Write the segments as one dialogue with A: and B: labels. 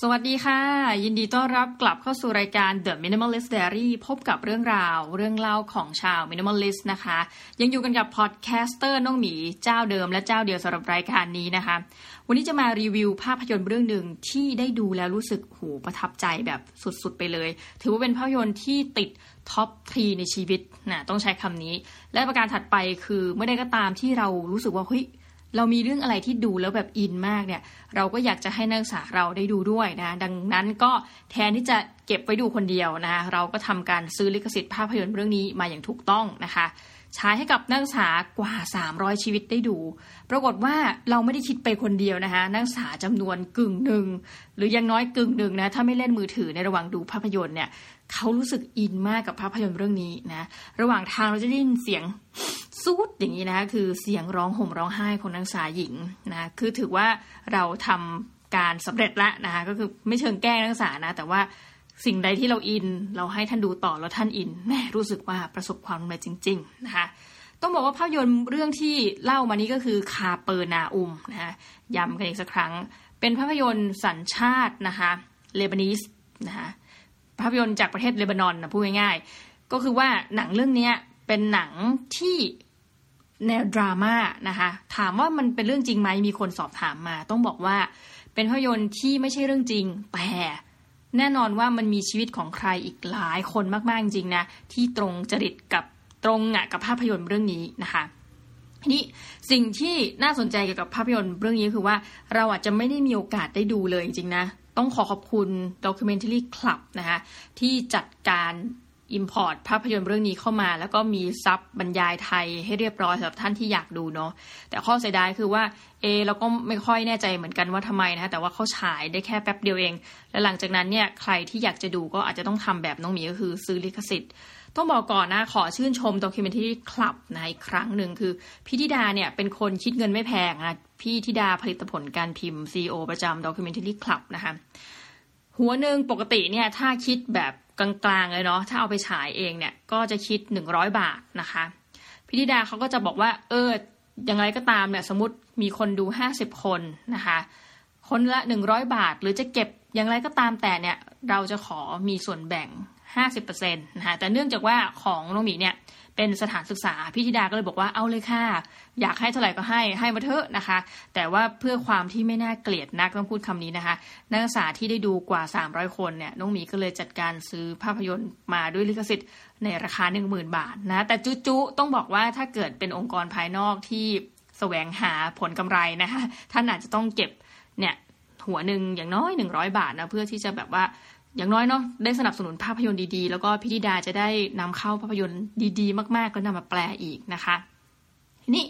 A: สวัสดีค่ะ ยินดีต้อนรับกลับเข้าสู่รายการ The Minimalist Diary พบกับเรื่องราวเรื่องเล่าของชาว Minimalist นะคะ ยังอยู่กันกับ podcaster น้องหมีเจ้าเดิมและเจ้าเดียวสำหรับรายการนี้นะคะ วันนี้จะมารีวิวภาพยนตร์เรื่องหนึ่งที่ได้ดูแล้วรู้สึกโหประทับใจแบบสุดๆไปเลย ถือว่าเป็นภาพยนตร์ที่ติด top three ในชีวิตนะต้องใช้คำนี้ และประการถัดไปคือเมื่อใดก็ตามที่เรารู้สึกว่าเฮ้ย เรามีเรื่องอะไรที่ดูแล้วแบบอินมากเนี่ย เราก็อยากจะให้นักศึกษาเราได้ดูด้วยนะ ดังนั้นก็แทนที่จะเก็บไว้ดูคนเดียวนะเราก็ทำการซื้อลิขสิทธิ์ภาพยนตร์เรื่องนี้มาอย่างถูกต้องนะคะใช้ให้กับนักศึกษากว่า 300 ชีวิตได้ดู ปรากฏว่าเราไม่ได้คิดไปคนเดียวนะคะ นักศึกษาจำนวนกึ่งหนึ่ง หรือยังน้อยกึ่งหนึ่งนะ ถ้าไม่เล่นมือถือในระหว่างดูภาพยนตร์เนี่ย เขารู้สึกอินมากกับภาพยนตร์เรื่องนี้นะ ระหว่างทางเราจะได้ยินเสียงซูดอย่างนี้นะ คือเสียงร้องห่มร้องไห้ของนักศึกษาหญิงนะ คือถือว่าเราทำการสำเร็จล้วนะคะ ก็คือไม่เชิงแก้นักศึกษานะ แต่ว่าสิ่งใดที่เราอิน เราให้ท่านดูต่อแล้วท่านอินแม่รู้สึกว่าประสบความสำเร็จจริง ๆ นะคะต้องบอกว่าภาพยนตร์เรื่องที่เล่ามานี้ก็คือคาเปอร์นาอุมนะคะย้ำกันอีกสักครั้ง เป็นภาพยนตร์สัญชาตินะคะเลบานีสนะคะ ภาพยนตร์จากประเทศเลบานอนนะพูดง่ายๆ ก็คือว่าหนังเรื่องนี้เป็นหนังที่แนวดราม่านะคะถามว่ามันเป็นเรื่องจริงไหมมีคนสอบถามมา ต้องบอกว่าเป็นภาพยนตร์ที่ไม่ใช่เรื่องจริงแต่แน่นอนว่ามันมีชีวิตของใครอีกหลายคนมากๆจริงนะที่ตรงจริตกับตรงอะกับภาพยนตร์เรื่องนี้นะคะทีนี้สิ่งที่น่าสนใจเกี่ยวกับภาพยนตร์เรื่องนี้คือว่าเราอาจจะไม่ได้มีโอกาสได้ดูเลยจริงนะ ต้องขอขอบคุณ Documentary Club นะคะที่จัดการ Import ภาพยนตร์เรื่องนี้เข้ามา แล้วก็มีซับบรรยายไทยให้เรียบร้อยสำหรับท่านที่อยากดูเนาะแต่ข้อเสียดายคือว่าเอเราก็ไม่ค่อยแน่ใจเหมือนกันว่าทำไมนะคะแต่ว่าเขาฉายได้แค่แป๊บเดียวเอง และหลังจากนั้นเนี่ยใครที่อยากจะดูก็อาจจะต้องทำแบบน้องหมีก็คือซื้อลิขสิทธิ์ต้องบอกก่อนนะขอชื่นชม Documentary Club นะอีกครั้งหนึ่งคือพี่ธิดาเนี่ยเป็นคนคิดเงินไม่แพงนะ พี่ธิดาผลิตผลการพิมพ์ CEO ประจำ Documentary Club นะคะหัวหนึ่งปกติเนี่ยถ้าคิดแบบกลางๆเลยเนาะถ้าเอาไปฉายเองเนี่ยก็จะคิด 100 บาทนะคะ พี่ธิดาเขาก็จะบอกว่าเออยังไงก็ตามเนี่ยสมมติมีคนดู 50 คนนะคะ คนละ100บาท หรือจะเก็บอย่างไรก็ตามแต่เนี่ยเราจะขอมีส่วนแบ่ง 50%นะคะแต่เนื่องจากว่าของน้องหมีเนี่ยเป็นสถานศึกษาพี่ธิดาก็เลยบอกว่าเอาเลยค่ะ อยากให้เท่าไหร่ก็ให้ให้มาเถอะนะคะ แต่ว่าเพื่อความที่ไม่น่าเกลียดนักต้องพูดคำนี้นะคะ นักศึกษาที่ได้ดูกว่า 300 คนเนี่ยน้องหมีก็เลยจัดการซื้อภาพยนตร์มาด้วยลิขสิทธิ์ในราคา 10,000 บาทนะแต่จุๆต้องบอกว่าถ้าเกิดเป็นองค์กรภายนอกที่แสวงหาผลกำไรนะคะท่านอาจจะต้องเก็บ เนี่ยหัวหนึ่งอย่างน้อย 100 บาทนะเพื่อที่จะแบบว่าอย่างน้อยเนาะได้สนับสนุนภาพยนตร์ดีๆ แล้วก็พี่ธิดาจะได้นำเข้าภาพยนตร์ดีๆ มากๆ ก็นำมาแปลอีกนะคะทีนี้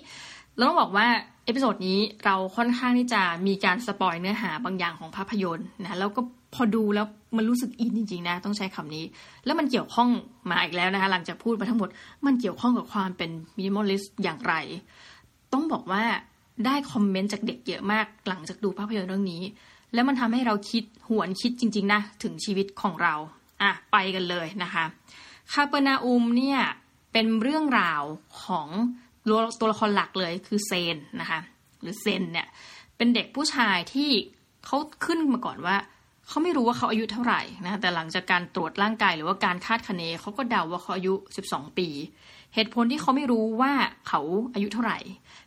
A: เราต้องบอกว่า episode นี้เราค่อนข้างที่จะมีการ spoil เนื้อหาบางอย่างของภาพยนตร์นะแล้วก็พอดูแล้วมันรู้สึกอินจริงๆนะต้องใช้คำนี้ แล้วมันเกี่ยวข้องมาอีกแล้วนะคะหลังจากพูดมาทั้งหมด มันเกี่ยวข้องกับความเป็น minimalist อย่างไร ต้องบอกว่า ได้คอมเมนต์จากเด็กเยอะมากหลังจากดูภาพยนตร์เรื่องนี้ แล้วมันทำให้เราคิดหวนคิดจริง ๆ นะ ถึงชีวิตของเรา อะ ไปกันเลยนะคะคาเปนาอุมเนี่ย เป็นเรื่องราวของตัวละครหลักเลยคือเซนนะคะ หรือเซนเนี่ย เป็นเด็กผู้ชายที่เขาขึ้นมาก่อนว่าเขาไม่รู้ว่าเขาอายุเท่าไหร่นะแต่หลังจากการตรวจร่างกายหรือว่าการคาดคะเนเขาก็เดาว่าเขาอายุ 12 ปี เหตุผลที่เขาไม่รู้ว่าเขาอายุเท่าไหร่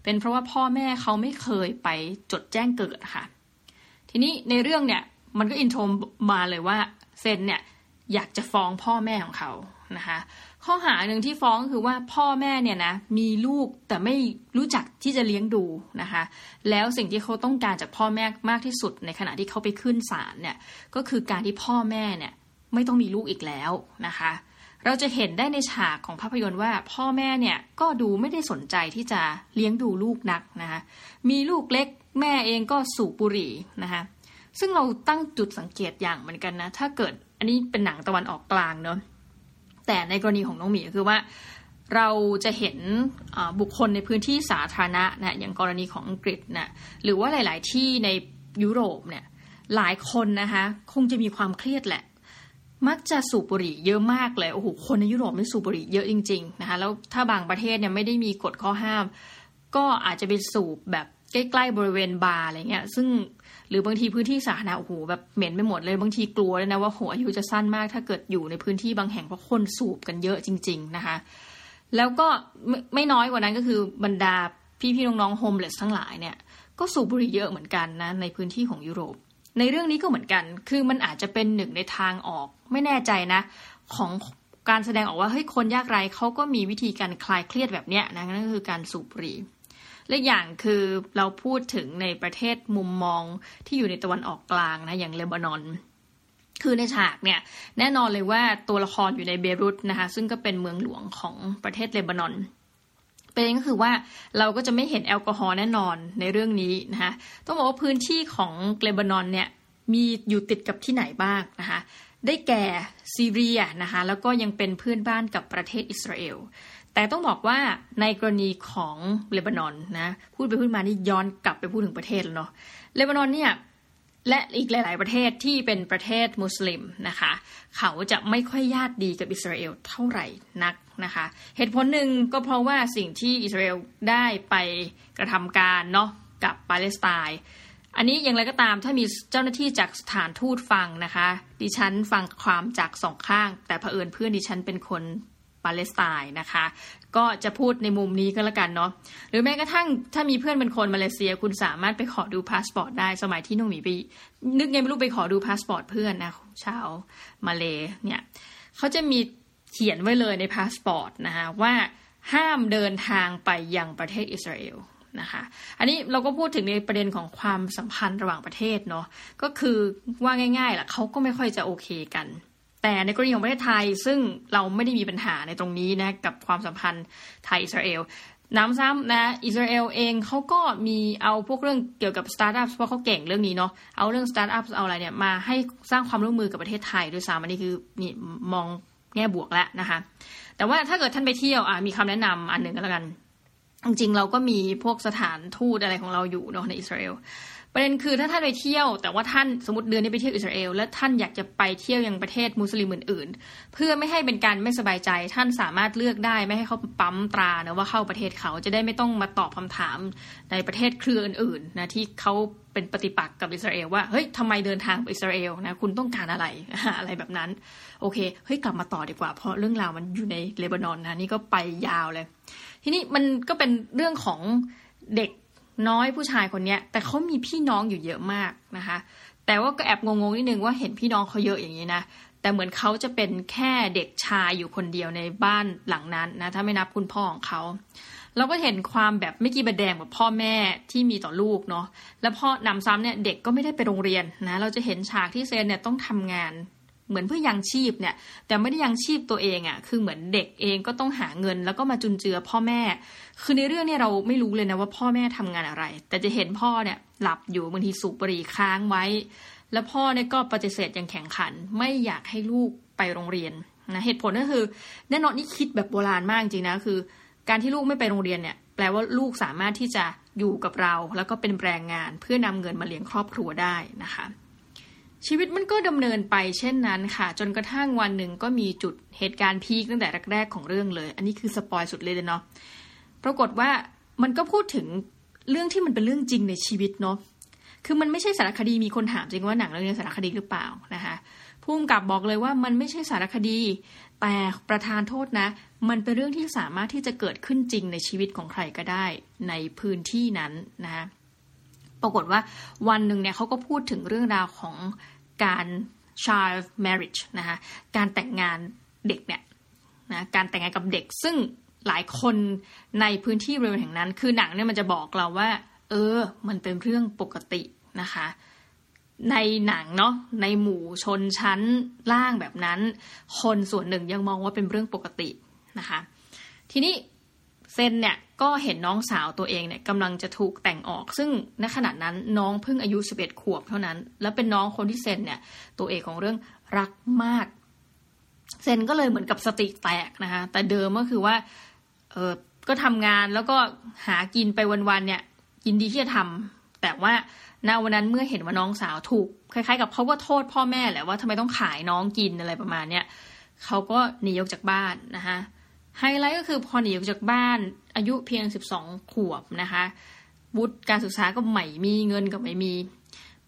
A: เป็นเพราะว่าพ่อแม่เขาไม่เคยไปจดแจ้งเกิดค่ะ ทีนี้ในเรื่องเนี่ยมันก็อินโทรมาเลยว่าเซนเนี่ยอยากจะฟ้องพ่อแม่ของเขานะคะข้อหาหนึ่งที่ฟ้องคือว่าพ่อแม่เนี่ยนะมีลูกแต่ไม่รู้จักที่จะเลี้ยงดูนะคะ แล้วสิ่งที่เขาต้องการจากพ่อแม่มากที่สุด ในขณะที่เขาไปขึ้นศาลเนี่ยก็คือการที่พ่อแม่เนี่ยไม่ต้องมีลูกอีกแล้วนะคะ เราจะเห็นได้ในฉากของภาพยนตร์ว่าพ่อแม่เนี่ยก็ดูไม่ได้สนใจที่จะเลี้ยงดูลูกนักนะคะมีลูกเล็กแม่เองก็สูบบุหรี่นะคะซึ่งเราตั้งจุดสังเกตอย่างเหมือนกันนะถ้าเกิดอันนี้เป็นหนังตะวันออกกลางเนาะแต่ในกรณีของน้องหมีก็คือว่าเราจะเห็นบุคคลในพื้นที่สาธารณะนะอย่างกรณีของอังกฤษนะหรือว่าหลาย ๆ ที่ในยุโรปเนี่ยหลายคนนะคะคงจะมีความเครียดแหละ มักจะสูบบุหรี่เยอะมากเลยโอ้โหคนในยุโรปไม่สูบบุหรี่เยอะจริงๆนะคะแล้วถ้าบางประเทศเนี่ยไม่ได้มีกฎข้อห้าม ก็อาจจะไปสูบแบบใกล้ๆบริเวณบาร์อะไรเงี้ย ซึ่งหรือบางทีพื้นที่สาธารณะโอ้โหแบบเหม็นไปหมดเลยบางทีกลัวเลยนะว่าโหอายุจะสั้นมาก ถ้าเกิดอยู่ในพื้นที่บางแห่งเพราะคนสูบกันเยอะจริง ๆนะคะ แล้วก็ไม่ไม่น้อยกว่านั้นก็คือบรรดาพี่ๆน้องๆโฮมเลสทั้งหลายเนี่ยก็สูบบุหรี่เยอะเหมือนกันนะในพื้นที่ของยุโรป ในเรื่องนี้ก็เหมือนกัน คือมันอาจจะเป็นหนึ่งในทางออกไม่แน่ใจนะ ของการแสดงออกว่าเฮ้ยคนยากไร้เขาก็มีวิธีการคลายเครียดแบบเนี้ยนะนั่นก็คือการสูบบุหรี่และอย่างคือเราพูดถึงในประเทศมุมมองที่อยู่ในตะวันออกกลางนะอย่างเลบานอน คือในฉากเนี่ยแน่นอนเลยว่าตัวละครอยู่ในเบรุตนะคะซึ่งก็เป็นเมืองหลวงของประเทศเลบานอน เด็นก็คือว่าเราก็จะไม่เห็นแอลกอฮอล์แน่นอนในเรื่องนี้นะคะต้องบอกว่าพื้นที่ของเลบานอนเนี่ยมีอยู่ติดกับที่ไหนบ้างนะคะได้แก่ซีเรียนะคะแล้วก็ยังเป็นเพื่อนบ้านกับประเทศอิสราเอลแต่ต้องบอกว่าในกรณีของเลบานอนนะพูดไปพูดมานี่ย้อนกลับไปพูดถึงประเทศแล้วเนาะเลบานอนเนี่ยและอีกหลาย ๆ ประเทศที่เป็นประเทศมุสลิมนะคะ เขาจะไม่ค่อยญาติดีกับอิสราเอลเท่าไหร่นัก นะคะ เหตุผลหนึ่งก็เพราะว่าสิ่งที่อิสราเอลได้ไปกระทำการเนาะกับปาเลสไตน์อันนี้อย่างไรก็ตามถ้ามีเจ้าหน้าที่จากสถานทูตฟังนะคะ ดิฉันฟังความจากสองข้าง แต่เผอิญเพื่อนดิฉันเป็นคนปาเลสไตน์นะคะ ก็จะพูดในมุมนี้ก็แล้วกันเนาะหรือแม้กระทั่งถ้ามีเพื่อนเป็นคนมาเลเซีย คุณสามารถไปขอดูพาสปอร์ตได้สมัยที่น้องหมีไปนึกไงไม่รู้ไปขอดูพาสปอร์ตเพื่อนนะชาวมาเลเนี่ยเขาจะมี เขียนไว้เลยในพาสปอร์ตนะคะว่าห้ามเดินทางไปยังประเทศอิสราเอลนะคะอันนี้เราก็พูดถึงในประเด็นของความสัมพันธ์ระหว่างประเทศเนาะก็คือว่าง่ายๆแหละเขาก็ไม่ค่อยจะโอเคกัน แต่ในกรณีของประเทศไทยซึ่งเราไม่ได้มีปัญหาในตรงนี้นะกับความสัมพันธ์ไทยอิสราเอลด้วยซ้ำนะอิสราเอลเองเขาก็มีเอาพวกเรื่องเกี่ยวกับสตาร์ทอัพเพราะเขาเก่งเรื่องนี้เนาะเอาเรื่องสตาร์ทอัพเอาอะไรเนี่ยมาให้สร้างความร่วมมือกับประเทศไทยด้วยซ้ำอันนี้คือนี่มอง แง่บวกแล้วนะคะ แต่ว่าถ้าเกิดท่านไปเที่ยวอะมีคำแนะนำอันหนึ่งก็แล้วกันจริงๆเราก็มีพวกสถานทูตอะไรของเราอยู่เนาะในอิสราเอล ประเด็นคือถ้าท่านไปเที่ยว แต่ว่าท่านสมมติเดือนนี้ไปเที่ยวอิสราเอลและท่านอยากจะไปเที่ยวยังประเทศมุสลิมอื่นๆ เพื่อไม่ให้เป็นการไม่สบายใจ ท่านสามารถเลือกได้ไม่ให้เขาปั๊มตรานะว่าเข้าประเทศเขาจะได้ไม่ต้องมาตอบคาถามในประเทศเครืออื่นๆนะที่เขาเป็นปฏิปักษ์กับอิสราเอลว่าเฮ้ยทำไมเดินทางไปอิสราเอลนะคุณต้องการอะไรอะไรแบบนั้น โอเคเฮ้ยกลับมาต่อดีกว่า เพราะเรื่องราวมันอยู่ในเลบานอนนะนี่ก็ไปยาวเลย ทีนี้มันก็เป็นเรื่องของเด็ก น้อยผู้ชายคนนี้แต่เขามีพี่น้องอยู่เยอะมากนะคะ แต่ว่าก็แอบงงๆนิดนึงว่าเห็นพี่น้องเขาเยอะอย่างนี้นะแต่เหมือนเขาจะเป็นแค่เด็กชายอยู่คนเดียวในบ้านหลังนั้นนะถ้าไม่นับคุณพ่อของเขาเราก็เห็นความแบบไม่กี่บดแดงแบบพ่อแม่ที่มีต่อลูกเนาะแล้วพ่อนำซ้ำเนี่ยเด็กก็ไม่ได้ไปโรงเรียนนะเราจะเห็นฉากที่เซนเนี่ยต้องทำงาน เหมือนเพื่อยังชีพเนี่ย แต่ไม่ได้ยังชีพตัวเองอะ่ะ คือเหมือนเด็กเองก็ต้องหาเงิน แล้วก็มาจุนเจือพ่อแม่ คือในเรื่องนี้เราไม่รู้เลยนะว่าพ่อแม่ทำงานอะไร แต่จะเห็นพ่อเนี่ยหลับอยู่บางทีสูบบุหรี่ค้างไว้ แล้วพ่อเนี่ยก็ปฏิเสธอย่างแข็งขัน ไม่อยากให้ลูกไปโรงเรียนนะเหตุผลก็คือแน่นอนนี่คิดแบบโบราณมากจริงนะคือ การที่ลูกไม่ไปโรงเรียนเนี่ยแปลว่าลูกสามารถที่จะอยู่กับเรา แล้วก็เป็นแรงงานเพื่อนำเงินมาเลี้ยงครอบครัวได้นะคะ ชีวิตมันก็ดำเนินไปเช่นนั้นค่ะ จนกระทั่งวันหนึ่งก็มีจุดเหตุการณ์พีคตั้งแต่แรกๆของเรื่องเลย อันนี้คือสปอยสุดเลยเนาะปรากฏว่ามันก็พูดถึงเรื่องที่มันเป็นเรื่องจริงในชีวิตเนาะคือมันไม่ใช่สารคดีมีคนถามจริงว่าหนังเรื่องนี้สารคดีหรือเปล่านะคะผู้กำกับบอกเลยว่ามันไม่ใช่สารคดี แต่ประธานโทษนะ มันเป็นเรื่องที่สามารถที่จะเกิดขึ้นจริงในชีวิตของใครก็ได้ในพื้นที่นั้นนะคะปรากฏว่าวันหนึ่งเนี่ยเขาก็พูดถึงเรื่องราวของ การ child marriage นะคะการแต่งงานเด็กเนี่ยนะการแต่งงานกับเด็กซึ่งหลายคนในพื้นที่บริเวณแห่งนั้น คือหนังเนี่ยมันจะบอกเราว่า เออ มันเป็นเรื่องปกตินะคะ ในหนังเนาะในหมู่ชนชั้นล่างแบบนั้น คนส่วนหนึ่งยังมองว่าเป็นเรื่องปกตินะคะ ทีนี้เซนเนี่ย ก็เห็นน้องสาวตัวเองเนี่ยกำลังจะถูกแต่งออก ซึ่งในขณะนั้นน้องเพิ่งอายุสิบเอ็ดขวบเท่านั้น แล้วเป็นน้องคนที่เซนเนี่ยตัวเอกของเรื่องรักมาก เซนก็เลยเหมือนกับสติแตกนะคะแต่เดิมก็คือว่าเออก็ทำงานแล้วก็หากินไปวันๆเนี่ยยินดีที่จะทำแต่ว่าณวันนั้นเมื่อเห็นว่าน้องสาวถูก คล้ายๆ กับเขาก็โทษพ่อแม่แหละว่าทำไมต้องขายน้องกินอะไรประมาณเนี้ยเขาก็หนีออกจากบ้านนะคะ ไฮไลท์ก็คือพอหนีออกจากบ้านอายุเพียง 12 ขวบนะคะวุฒิการศึกษาก็ไม่มีเงินก็ไม่มี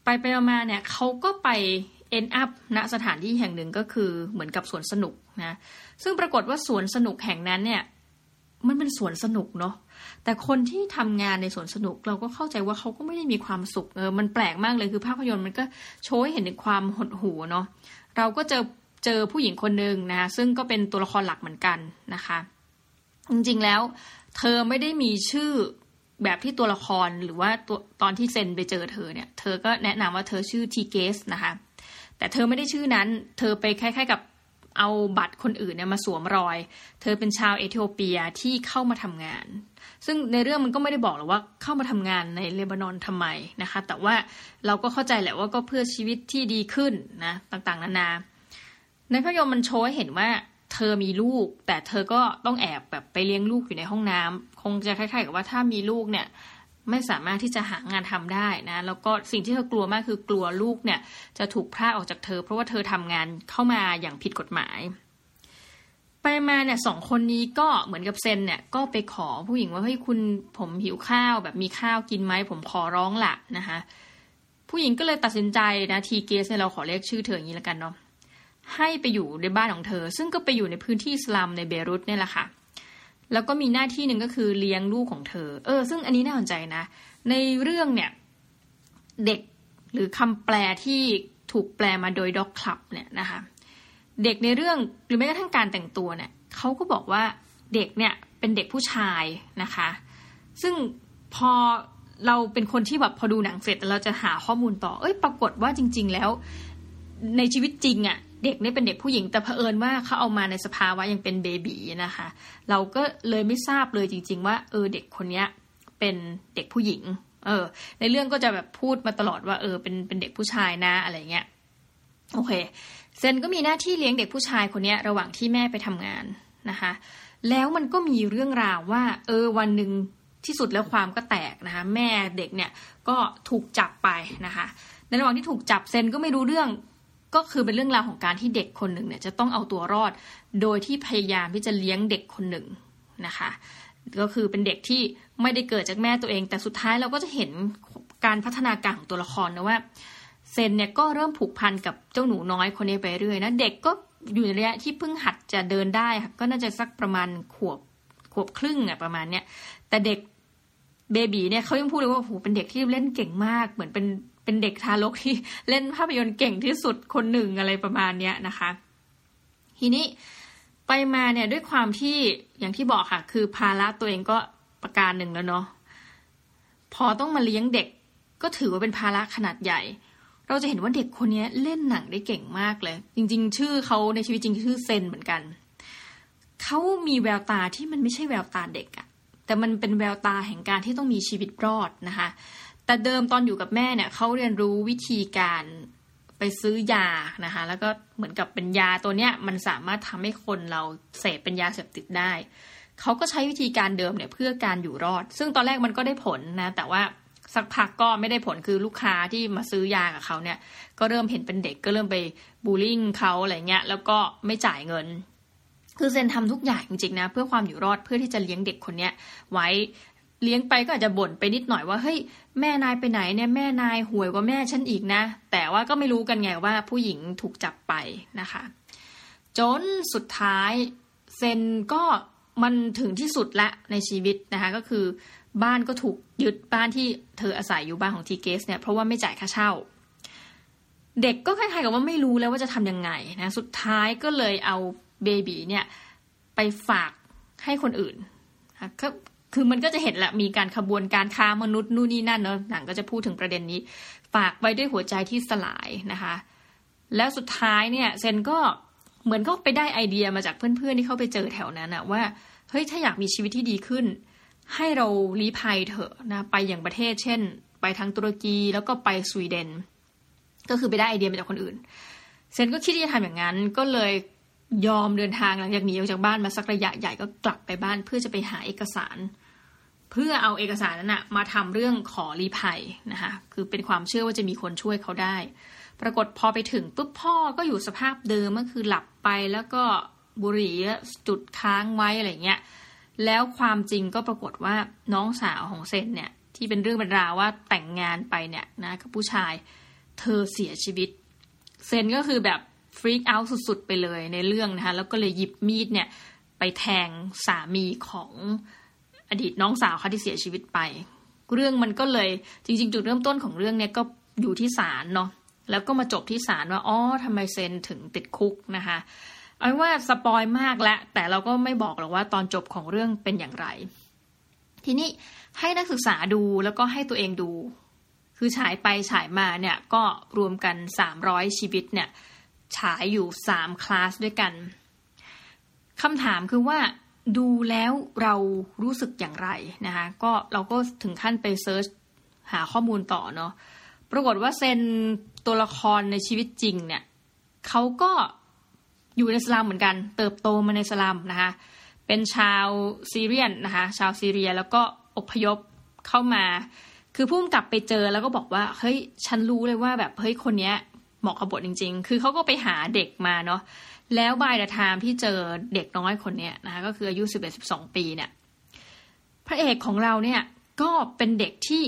A: ไปไปมาเนี่ยเขาก็ไป end up ณสถานที่แห่งหนึ่งก็คือเหมือนกับสวนสนุกนะซึ่งปรากฏว่าสวนสนุกแห่งนั้นเนี่ยมันเป็นสวนสนุกเนาะแต่คนที่ทำงานในสวนสนุกเราก็เข้าใจว่าเขาก็ไม่ได้มีความสุขเออมันแปลกมากเลยคือภาพยนตร์มันก็โชว์ให้เห็นถึงความหดหู่เนาะเราก็เจอ เจอผู้หญิงคนหนึ่งนะคะซึ่งก็เป็นตัวละครหลักเหมือนกันนะคะ จริงๆแล้วเธอไม่ได้มีชื่อแบบที่ตัวละครหรือว่าตัวตอนที่เซนไปเจอเธอเนี่ย เธอก็แนะนำว่าเธอชื่อทีเกสนะคะ แต่เธอไม่ได้ชื่อนั้น เธอไปคล้ายๆกับเอาบัตรคนอื่นเนี่ยมาสวมรอย เธอเป็นชาวเอธิโอเปียที่เข้ามาทำงาน ซึ่งในเรื่องมันก็ไม่ได้บอกหรอกว่าเข้ามาทำงานในเลบานอนทำไมนะคะ แต่ว่าเราก็เข้าใจแหละว่าก็เพื่อชีวิตที่ดีขึ้นนะต่างๆ นานา ในภาพยนตร์มันโชว์ให้เห็นว่าเธอมีลูก แต่เธอก็ต้องแอบแบบไปเลี้ยงลูกอยู่ในห้องน้ำคงจะคล้ายๆกับว่าถ้ามีลูกเนี่ยไม่สามารถที่จะหางานทำได้นะ แล้วก็สิ่งที่เธอกลัวมากคือกลัวลูกเนี่ยจะถูกพรากออกจากเธอ เพราะว่าเธอทำงานเข้ามาอย่างผิดกฎหมาย ไปมาเนี่ยสองคนนี้ก็เหมือนกับเซนเนี่ยก็ไปขอผู้หญิงว่าเฮ้ยคุณผมหิวข้าวแบบมีข้าวกินไหมผมขอร้องละนะคะผู้หญิงก็เลยตัดสินใจนะทีเกสเนี่ยเราขอเรียกชื่อเธออย่างนี้แล้วกันเนาะ ให้ไปอยู่ในบ้านของเธอ ซึ่งก็ไปอยู่ในพื้นที่สลัมในเบรุตเนี่ยแหละค่ะ แล้วก็มีหน้าที่หนึ่งก็คือเลี้ยงลูกของเธอ เออ ซึ่งอันนี้น่าสนใจนะ ในเรื่องเนี่ยเด็กหรือคำแปลที่ถูกแปลมาโดยด็อกคลับเนี่ยนะคะ เด็กในเรื่องหรือแม้กระทั่งการแต่งตัวเนี่ยเขาก็บอกว่าเด็กเนี่ยเป็นเด็กผู้ชายนะคะ ซึ่งพอเราเป็นคนที่แบบพอดูหนังเสร็จเราจะหาข้อมูลต่อ เอ้ยปรากฏว่าจริง ๆ แล้ว ในชีวิตจริงอะ่ะ เด็กนี่เป็นเด็กผู้หญิงแต่เผอิญว่าเขาเอามาในสภาวะยังเป็นเบบีนะคะ เราก็เลยไม่ทราบเลยจริง ๆ ว่าเออเด็กคนนี้เป็นเด็กผู้หญิง เออ ในเรื่องก็จะแบบพูดมาตลอดว่าเออเป็นเป็นเด็กผู้ชายนะอะไรเงี้ยโอเคเซนก็มีหน้าที่เลี้ยงเด็กผู้ชายคนนี้ระหว่างที่แม่ไปทำงานนะคะ แล้วมันก็มีเรื่องราวว่า เออวันหนึ่งที่สุดแล้วความก็แตกนะคะ แม่เด็กเนี่ยก็ถูกจับไปนะคะ ในระหว่างที่ถูกจับเซนก็ไม่รู้เรื่อง ก็คือเป็นเรื่องราวของการที่เด็กคนหนึ่งเนี่ยจะต้องเอาตัวรอด โดยที่พยายามที่จะเลี้ยงเด็กคนหนึ่งนะคะ ก็คือเป็นเด็กที่ไม่ได้เกิดจากแม่ตัวเอง แต่สุดท้ายเราก็จะเห็นการพัฒนาการของตัวละครนะว่าเซนเนี่ยก็เริ่มผูกพันกับเจ้าหนูน้อยคนนี้ไปเรื่อยนะเด็กก็อยู่ในระยะที่เพิ่งหัดจะเดินได้ค่ะก็น่าจะสักประมาณขวบขวบครึ่งอะประมาณเนี้ยแต่เด็กเบบีเนี่ยเขายังพูดเลยว่าโอ้โหเป็นเด็กที่เล่นเก่งมาก เหมือนเป็น เป็นเด็กทารกที่เล่นภาพยนตร์เก่งที่สุดคนหนึ่งอะไรประมาณเนี้ยนะคะ ทีนี้ไปมาเนี่ยด้วยความที่อย่างที่บอกค่ะ คือภาระตัวเองก็ประการหนึ่งแล้วเนาะพอต้องมาเลี้ยงเด็กก็ถือว่าเป็นภาระขนาดใหญ่ เราจะเห็นว่าเด็กคนนี้เล่นหนังได้เก่งมากเลย จริง ๆ ชื่อเขาในชีวิตจริงชื่อเซนเหมือนกันเขามีแววตาที่มันไม่ใช่แววตาเด็กอะแต่มันเป็นแววตาแห่งการที่ต้องมีชีวิตรอดนะคะ แต่เดิมตอนอยู่กับแม่เนี่ยเขาเรียนรู้วิธีการไปซื้อยานะคะ แล้วก็เหมือนกับเป็นยาตัวเนี้ยมันสามารถทำให้คนเราเสพเป็นยาเสพติดได้เขาก็ใช้วิธีการเดิมเนี่ยเพื่อการอยู่รอด ซึ่งตอนแรกมันก็ได้ผลนะ แต่ว่าสักพักก็ไม่ได้ผลคือลูกค้าที่มาซื้อยากับเขาเนี่ย ก็เริ่มเห็นเป็นเด็กก็เริ่มไปบูลลี่เขาอะไรเงี้ย แล้วก็ไม่จ่ายเงิน คือเซนทำทุกอย่างจริงๆนะ เพื่อความอยู่รอดเพื่อที่จะเลี้ยงเด็กคนเนี้ยไว้ เลี้ยงไปก็อาจจะบ่นไปนิดหน่อยว่าเฮ้ยแม่นายไปไหนเนี่ยแม่นายห่วยกว่าแม่ฉันอีกนะ แต่ว่าก็ไม่รู้กันไงว่าผู้หญิงถูกจับไปนะคะ จนสุดท้ายเซนก็มันถึงที่สุดละในชีวิตนะคะก็คือบ้านก็ถูกยึดบ้านที่เธออาศัยอยู่บ้านของทีเกสเนี่ยเพราะว่าไม่จ่ายค่าเช่า เด็กก็คล้ายๆกับว่าไม่รู้แล้วว่าจะทำยังไงนะสุดท้ายก็เลยเอาเบบีเนี่ยไปฝากให้คนอื่น คือมันก็จะเห็นแหละมีการขบวนการค้ามนุษย์นู่นนี่นั่นเนาะหนังก็จะพูดถึงประเด็นนี้ ฝากไว้ด้วยหัวใจที่สลายนะคะ แล้วสุดท้ายเนี่ยเซนก็เหมือนก็ไปได้ไอเดียมาจากเพื่อนๆที่เขาไปเจอแถวนั้นอะว่าเฮ้ยถ้าอยากมีชีวิตที่ดีขึ้น ให้เราลี้ภัยเถอะนะไปอย่างประเทศ เช่น ไปทางตุรกีแล้วก็ไปสวีเดน ก็คือไปได้ไอเดียมาจากคนอื่นเซนก็คิดที่จะทำอย่างนั้นก็เลย ยอมเดินทางหลังจากหนีออกจากบ้านมาสักระยะใหญ่ก็กลับไปบ้านเพื่อจะไปหาเอกสาร เพื่อเอาเอกสารนั้นนะมาทำเรื่องขอรีภัยนะคะคือเป็นความเชื่อว่าจะมีคนช่วยเขาได้ ปรากฏพอไปถึงปุ๊บพ่อก็อยู่สภาพเดิมก็คือหลับไปแล้วก็บุหรี่จุดค้างไว้อะไรเงี้ยแล้วความจริงก็ปรากฏว่าน้องสาวของเซนเนี่ยที่เป็นเรื่องเป็นราว่าแต่งงานไปเนี่ยนะกับผู้ชายเธอเสียชีวิต เซนก็คือแบบ ฟรีกเอาสุดๆ ไปเลยในเรื่องนะคะแล้วก็เลยหยิบมีดเนี่ยไปแทงสามีของอดีตน้องสาวเขาที่เสียชีวิตไป เรื่องมันก็เลยจริง ๆ จุดเริ่มต้นของเรื่องเนี่ยก็อยู่ที่ศาลเนาะแล้วก็มาจบที่ศาลว่าอ๋อทำไมเซนถึงติดคุกนะคะเอาว่าสปอยมากแล้วแต่เราก็ไม่บอกหรอกว่าตอนจบของเรื่องเป็นอย่างไร ทีนี้ให้นักศึกษาดูแล้วก็ให้ตัวเองดู คือฉายไปฉายมาเนี่ยก็รวมกัน 300 ชีวิตเนี่ย ฉายอยู่3คลาสด้วยกันคำถามคือว่าดูแล้วเรารู้สึกอย่างไรนะคะก็เราก็ถึงขั้นไป search หาข้อมูลต่อเนาะปรากฏว่าเซนตัวละครในชีวิตจริงเนี่ยเขาก็อยู่ในสลัมเหมือนกัน เติบโตมาในสลัมนะคะเป็นชาว Syrian นะคะชาวซีเรียแล้วก็อพยพเข้ามา คือพุ่มกลับไปเจอแล้วก็บอกว่าเฮ้ยฉันรู้เลยว่าแบบเฮ้ยคนเนี้ย เหมาะกับบทจริง ๆ คือเขาก็ไปหาเด็กมาเนาะแล้วบายดอะไทม์ที่เจอเด็กน้อยคนเนี้ยนะคะก็คืออายุสิบเอ็ดสิบสองปีเนี่ยพระเอกของเราเนี่ยก็เป็นเด็กที่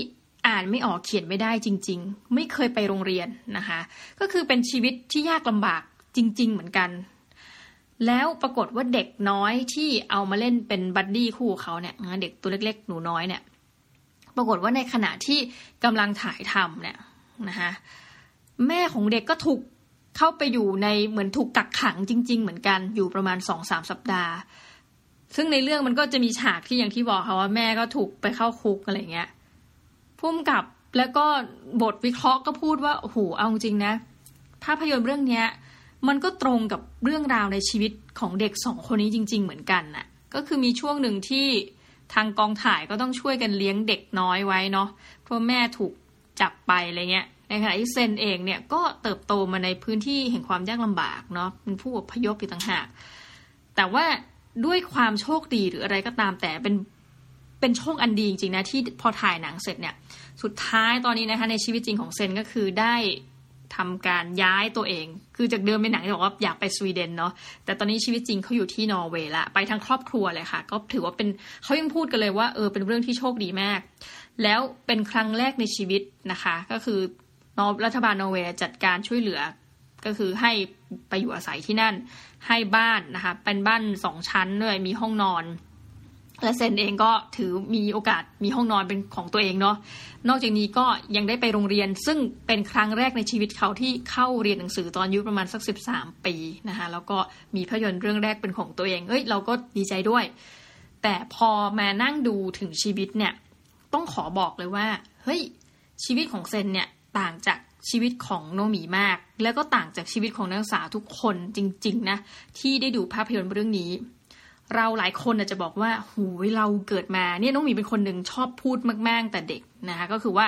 A: อ่านไม่ออกเขียนไม่ได้จริง ๆ ไม่เคยไปโรงเรียนนะคะ ก็คือเป็นชีวิตที่ยากลำบากจริง ๆ เหมือนกัน แล้วปรากฏว่าเด็กน้อยที่เอามาเล่นเป็นบัดดี้คู่เขาเนี่ยเด็กตัวเล็ก ๆ หนูน้อยเนี่ย ปรากฏว่าในขณะที่กำลังถ่ายทำเนี่ยนะคะ แม่ของเด็กก็ถูกเข้าไปอยู่ในเหมือนถูกกักขังจริง ๆ เหมือนกันอยู่ประมาณสองสามสัปดาห์ ซึ่งในเรื่องมันก็จะมีฉากที่อย่างที่บอกค่ะว่าแม่ก็ถูกไปเข้าคุกอะไรเงี้ยพุ่มกับแล้วก็บทวิเคราะห์ก็พูดว่าโอ้โหเอาจริงนะ ภาพยนตร์เรื่องเนี้ย มันก็ตรงกับเรื่องราวในชีวิตของเด็กสองคนนี้จริง ๆ เหมือนกันน่ะ ก็คือมีช่วงหนึ่งที่ทางกองถ่ายก็ต้องช่วยกันเลี้ยงเด็กน้อยไว้เนาะเพราะแม่ถูกจับไปอะไรเงี้ย ในขณะที่เซนเองเนี่ยก็เติบโตมาในพื้นที่แห่งความยากลำบากเนาะเป็นผู้อพยพอยู่ต่างหาก แต่ว่าด้วยความโชคดีหรืออะไรก็ตามแต่เป็นเป็นโชคอันดีจริงๆนะที่พอถ่ายหนังเสร็จเนี่ยสุดท้ายตอนนี้นะคะในชีวิตจริงของเซนก็คือได้ทำการย้ายตัวเอง คือจากเดิมเป็นหนังที่บอกว่าอยากไปสวีเดนเนาะ แต่ตอนนี้ชีวิตจริงเขาอยู่ที่นอร์เวย์ละ ไปทั้งครอบครัวเลยค่ะ ก็ถือว่าเป็นเขายังพูดกันเลยว่าเออเป็นเรื่องที่โชคดีมาก แล้วเป็นครั้งแรกในชีวิตนะคะ ก็คือ นอรัฐบาลนอร์เวย์จัดการช่วยเหลือ ก็คือให้ไปอยู่อาศัยที่นั่น ให้บ้านนะคะเป็นบ้านสองชั้นด้วยมีห้องนอน และเซนเองก็ถือมีโอกาสมีห้องนอนเป็นของตัวเองเนาะนอกจากนี้ก็ยังได้ไปโรงเรียน ซึ่งเป็นครั้งแรกในชีวิตเขาที่เข้าเรียนหนังสือตอนอายุประมาณสักสิบสามปีนะคะแล้วก็มีภาพยนตร์เรื่องแรกเป็นของตัวเองเอ้ยเราก็ดีใจด้วย แต่พอมานั่งดูถึงชีวิตเนี่ยต้องขอบอกเลยว่าเฮ้ยชีวิตของเซนเนี่ย ต่างจากชีวิตของโนมีมาก แล้วก็ต่างจากชีวิตของนักศึกษาทุกคนจริงๆนะที่ได้ดูภาพยนตร์เรื่องนี้ เราหลายคนจะบอกว่าหูยเราเกิดมาเนี่ยน้องหมีเป็นคนหนึ่งชอบพูดมาก ๆ แต่เด็กนะคะก็คือว่า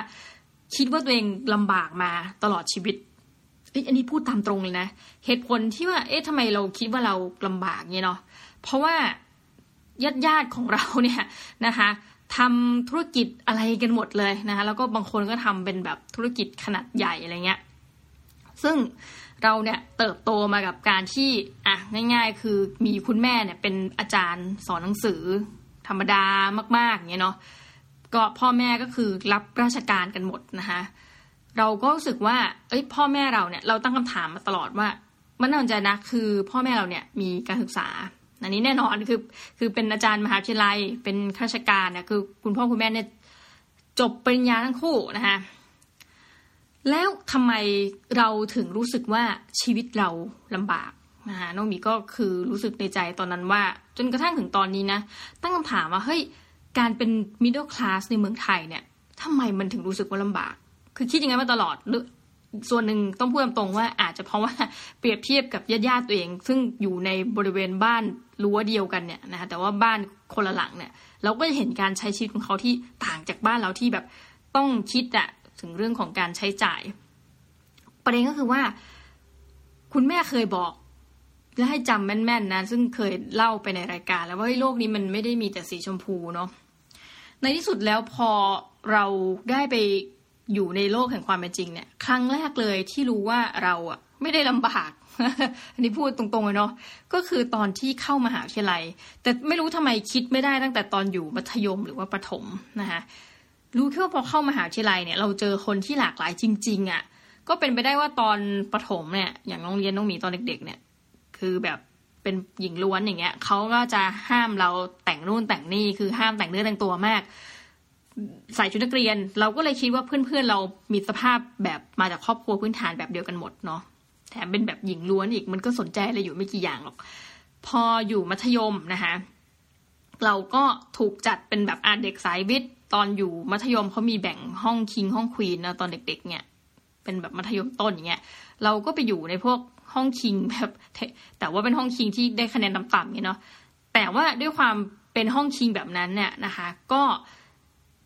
A: คิดว่าตัวเองลำบากมาตลอดชีวิตอันนี้พูดตามตรงเลยนะ เหตุผลที่ว่า เอ๊ะทำไมเราคิดว่าเราลำบากเนี่ยเนาะเพราะว่าญาติญาติของเราเนี่ยนะคะ ทำธุรกิจอะไรกันหมดเลยนะคะแล้วก็บางคนก็ทำเป็นแบบธุรกิจขนาดใหญ่อะไรเงี้ยซึ่งเราเนี่ยเติบโตมากับการที่อะง่าย ๆ คือมีคุณแม่เนี่ยเป็นอาจารย์สอนหนังสือ ธรรมดามากๆเงี้ยเนาะก็พ่อแม่ก็คือรับราชการกันหมดนะคะเราก็รู้สึกว่าเอ้ยพ่อแม่เราเนี่ยเราตั้งคำถามมาตลอดว่า มันน่าสนใจนะคือพ่อแม่เราเนี่ยมีการศึกษา อันนี้แน่นอนคือคือเป็นอาจารย์มหาวิทยาลัย เป็นข้าราชการเนี่ยคือคุณพ่อคุณแม่เนี่ยจบปริญญาทั้งคู่นะคะแล้วทำไมเราถึงรู้สึกว่าชีวิตเราลำบากนะคะน้องมีก็คือรู้สึกในใจตอนนั้นว่า จนกระทั่งถึงตอนนี้นะ ตั้งคำถามว่าเฮ้ยการเป็น middle class ในเมืองไทยเนี่ยทำไมมันถึงรู้สึกว่าลำบาก คือคิดยังไงมาตลอดหรือ ส่วนหนึ่งต้องพูดตรงว่าอาจจะเพราะว่าเปรียบเทียบกับญาติญาติตัวเอง ซึ่งอยู่ในบริเวณบ้านรั้วเดียวกันเนี่ยนะคะแต่ว่าบ้านคนละหลังเนี่ย เราก็จะเห็นการใช้ชีวิตของเขาที่ต่างจากบ้านเราที่แบบต้องคิดอะถึงเรื่องของการใช้จ่าย ประเด็นก็คือว่า คุณแม่เคยบอกและให้จำแม่นๆนะซึ่งเคยเล่าไปในรายการ แล้วว่าโลกนี้มันไม่ได้มีแต่สีชมพูเนาะในที่สุดแล้วพอเราได้ไป อยู่ในโลกแห่งความเป็นจริงเนี่ย ครั้งแรกเลยที่รู้ว่าเราอะไม่ได้ลำบาก อันนี้พูดตรงๆเลยเนาะ ก็คือตอนที่เข้ามาหาวิทยาลัย แต่ไม่รู้ทำไมคิดไม่ได้ตั้งแต่ตอนอยู่มัธยมหรือว่าประถมนะคะรู้แค่ว่าพอเข้ามหาวิทยาลัยเนี่ยเราเจอคนที่หลากหลายจริง ๆอะ่ะ ก็เป็นไปได้ว่าตอนประถมเนี่ย อย่างโรงเรียนน้องหมีตอนเด็ก ๆ เนี่ย คือแบบเป็นหญิงล้วนอย่างเงี้ยเขาก็จะห้ามเราแต่งนู่นแต่งนี่คือห้ามแต่งเนื้อแต่งตัวมาก ใส่ชุดนักเรียน เราก็เลยคิดว่าเพื่อนๆเรามีสภาพแบบมาจากครอบครัวพื้นฐานแบบเดียวกันหมดเนาะแถมเป็นแบบหญิงล้วนอีกมันก็สนใจอะไรอยู่ไม่กี่อย่างหรอก พออยู่มัธยมนะคะ เราก็ถูกจัดเป็นแบบอาเด็กสายวิทย์ตอนอยู่มัธยมเขามีแบ่งห้องคิงห้องควีนนะตอนเด็ก ๆ เนี่ย เป็นแบบมัธยมต้นอย่างเงี้ยเราก็ไปอยู่ในพวกห้องคิงแบบแต่ว่าเป็นห้องคิงที่ได้คะแนนต่ำๆเนี่ยเนาะแต่ว่าด้วยความเป็นห้องคิงแบบนั้นเนี่ยนะคะ ก็เ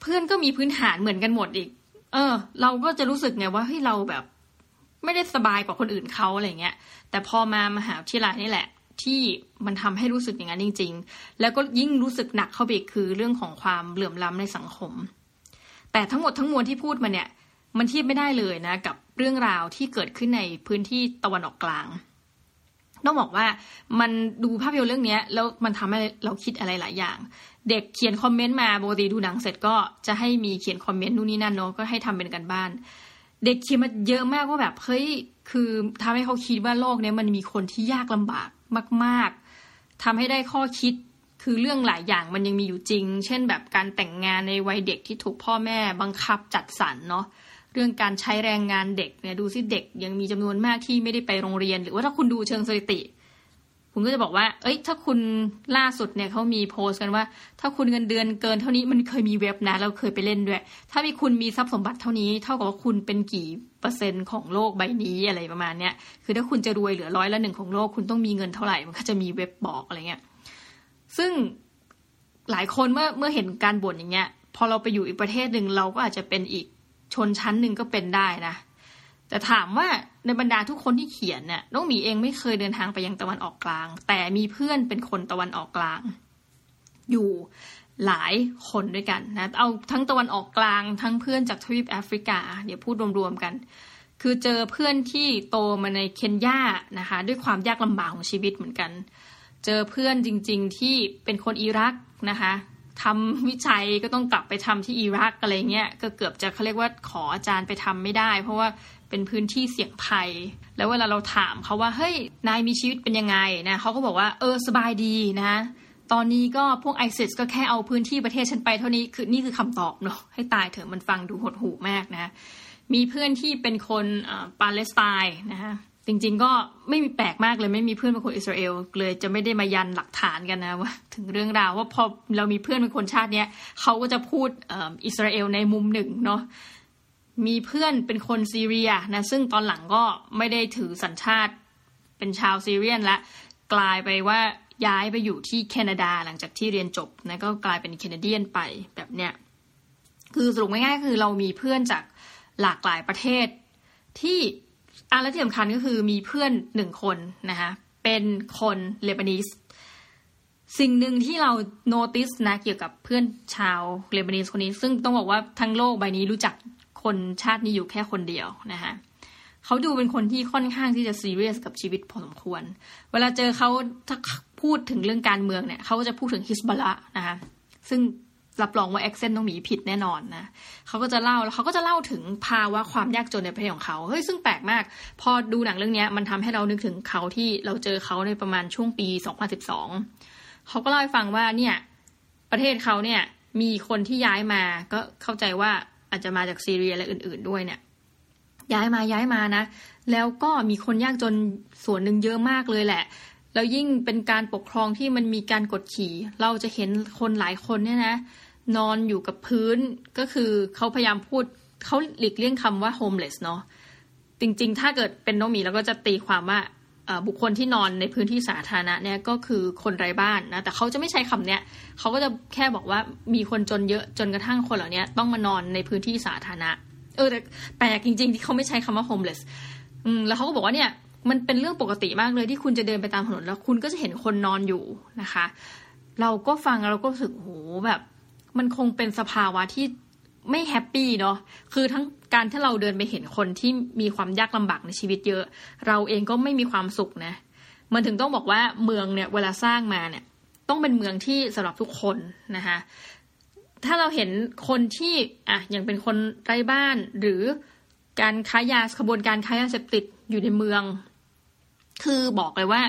A: เพื่อนก็มีพื้นฐานเหมือนกันหมดอีก เออ เราก็จะรู้สึกไงว่าเฮ้ยเราแบบ ไม่ได้สบายกว่าคนอื่นเขาอะไรเงี้ย แต่พอมามหาวิทยาลัยนี่แหละ ที่มันทำให้รู้สึกอย่างนั้นจริง ๆ แล้วก็ยิ่งรู้สึกหนักเข้าไปอีกคือเรื่องของความเหลื่อมล้ำในสังคม แต่ทั้งหมดทั้งมวลที่พูดมาเนี่ย มันเทียบไม่ได้เลยนะ กับเรื่องราวที่เกิดขึ้นในพื้นที่ตะวันออกกลาง ต้องบอกว่ามันดูภาพยนตร์เรื่องนี้แล้วมันทำให้เราคิดอะไรหลายอย่าง เด็กเขียนคอมเมนต์มาปกติดูหนังเสร็จก็จะให้มีเขียนคอมเมนต์นู่นนี่นั่นเนาะก็ให้ทำเป็นกันบ้าน เด็กเขียนมาเยอะมากว่าแบบเฮ้ยคือทำให้เขาคิดว่าโลกนี้มันมีคนที่ยากลำบากมาก ๆทำให้ได้ข้อคิดคือเรื่องหลายอย่างมันยังมีอยู่จริง เช่นแบบการแต่งงานในวัยเด็กที่ถูกพ่อแม่บังคับจัดสรรเนาะ เรื่องการใช้แรงงานเด็กเนี่ยดูซิเด็กยังมีจำนวนมากที่ไม่ได้ไปโรงเรียน หรือว่าถ้าคุณดูเชิงสถิติ คุณก็จะบอกว่า เอ้ย ถ้าคุณล่าสุดเนี่ยเขามีโพสต์กันว่า ถ้าคุณเงินเดือนเกินเท่านี้มันเคยมีเว็บนะเราเคยไปเล่นด้วย ถ้ามีคุณมีทรัพย์สมบัติเท่านี้ เท่ากับว่าคุณเป็นกี่เปอร์เซ็นต์ของโลกใบนี้อะไรประมาณเนี้ยคือถ้าคุณจะรวยเหลือร้อยละหนึ่งของโลกคุณต้องมีเงินเท่าไหร่มันก็จะมีเว็บบอกอะไรเงี้ยซึ่งหลายคนเมื่อเมื่อเห็นการบ่นอย่างเงี้ยพอเราไปอยู่อีกประเทศหนึ่งเราก็อาจจะเป็นอีก ชนชั้นหนึ่งก็เป็นได้นะ แต่ถามว่าในบรรดาทุกคนที่เขียนเนี่ยน้องหมีเองไม่เคยเดินทางไปยังตะวันออกกลาง แต่มีเพื่อนเป็นคนตะวันออกกลาง อยู่หลายคนด้วยกันนะ เอาทั้งตะวันออกกลาง ทั้งเพื่อนจากทวีปแอฟริกา เดี๋ยวพูดรวมๆกัน คือเจอเพื่อนที่โตมาในเคนยานะคะ ด้วยความยากลำบากของชีวิตเหมือนกัน เจอเพื่อนจริง ๆ ที่เป็นคนอิรักนะคะ ทำวิจัยก็ต้องกลับไปทำที่อิรักอะไรเงี้ยก็เกือบจะเขาเรียกว่าขออาจารย์ไปทำไม่ได้ เพราะว่าเป็นพื้นที่เสี่ยงภัย แล้วเวลาเราถามเขาว่าเฮ้ยนายมีชีวิตเป็นยังไงนะเขาก็บอกว่าเออสบายดีนะตอนนี้ก็พวกไอซิสก็แค่เอาพื้นที่ประเทศฉันไปเท่านี้คือนี่คือคำตอบเนาะให้ตายเถอะมันฟังดูหดหู่มากนะ มีเพื่อนที่เป็นคนปาเลสไตน์นะคะ จริงๆก็ไม่มีแปลกมากเลยไม่มีเพื่อนเป็นคนอิสราเอลเลยจะไม่ได้มายันหลักฐานกันนะว่าถึงเรื่องราวว่าพอเรามีเพื่อนเป็นคนชาติเนี้ยเขาก็จะพูดอิสราเอลในมุมหนึ่งเนาะมีเพื่อนเป็นคนซีเรียนะซึ่งตอนหลังก็ไม่ได้ถือสัญชาติเป็นชาวซีเรียนละกลายไปว่าย้ายไปอยู่ที่แคนาดาหลังจากที่เรียนจบนะก็กลายเป็นแคนาเดียนไปแบบเนี้ยคือสรุปง่ายๆคือเรามีเพื่อนจากหลากหลายประเทศที่ อะและที่สำคัญก็คือมีเพื่อนหนึ่งคนนะคะเป็นคนเลบานีสสิ่งหนึ่งที่เราโน้ติสนะเกี่ยวกับเพื่อนชาวเลบานีสคนนี้ ซึ่งต้องบอกว่าทั้งโลกใบนี้รู้จักคนชาตินี้อยู่แค่คนเดียวนะคะเขาดูเป็นคนที่ค่อนข้างที่จะซีเรียสกับชีวิตพอสมควร เวลาเจอเขาถ้าพูดถึงเรื่องการเมืองเนี่ยเขาก็จะพูดถึงฮิซบอลเลาะห์นะคะซึ่ง รับรองว่า accent ต้องมีผิดแน่นอนนะเขาก็จะเล่าแล้วเขาก็จะเล่าถึงภาวะความยากจนในประเทศของเขาเฮ้ยซึ่งแปลกมาก พอดูหนังเรื่องนี้มันทำให้เรานึกถึงเขาที่เราเจอเขาในประมาณช่วงปี 2012 เขาก็เล่าให้ฟังว่าเนี่ยประเทศเขาเนี่ยมีคนที่ย้ายมาก็เข้าใจว่าอาจจะมาจากซีเรียและอื่น ๆด้วยเนี่ยย้ายมาย้ายมานะ แล้วก็มีคนยากจนส่วนหนึ่งเยอะมากเลยแหละ แล้วยิ่งเป็นการปกครองที่มันมีการกดขี่ เราจะเห็นคนหลายคนเนี่ยนะ นอนอยู่กับพื้นก็คือเขาพยายามพูดเขาหลีกเลี่ยงคำว่า homeless เนาะจริง ๆ ถ้าเกิดเป็นโนมีเราก็จะตีความว่าบุคคลที่นอนในพื้นที่สาธารณะเนี่ยก็คือคนไร้บ้านนะแต่เขาจะไม่ใช้คำเนี้ยเขาก็จะแค่บอกว่ามีคนจนเยอะจนกระทั่งคนเหล่านี้ต้องมานอนในพื้นที่สาธารณะ เออแต่แปลกจริง ๆ ที่เขาไม่ใช้คำว่า homeless อืมแล้วเขาก็บอกว่าเนี่ยมันเป็นเรื่องปกติมากเลยที่คุณจะเดินไปตามถนนแล้วคุณก็จะเห็นคนนอนอยู่นะคะ เราก็ฟังเราก็รู้สึกโหแบบ มันคงเป็นสภาวะที่ไม่ happy เนาะคือทั้งการที่เราเดินไปเห็นคนที่มีความยากลำบากในชีวิตเยอะ เราเองก็ไม่มีความสุขนะ มันถึงต้องบอกว่าเมืองเนี่ยเวลาสร้างมาเนี่ย ต้องเป็นเมืองที่สำหรับทุกคนนะคะถ้าเราเห็นคนที่อะอย่างเป็นคนไร้บ้านหรือการค้ายาขบวนการค้ายาเสพติดอยู่ในเมือง คือบอกเลยว่า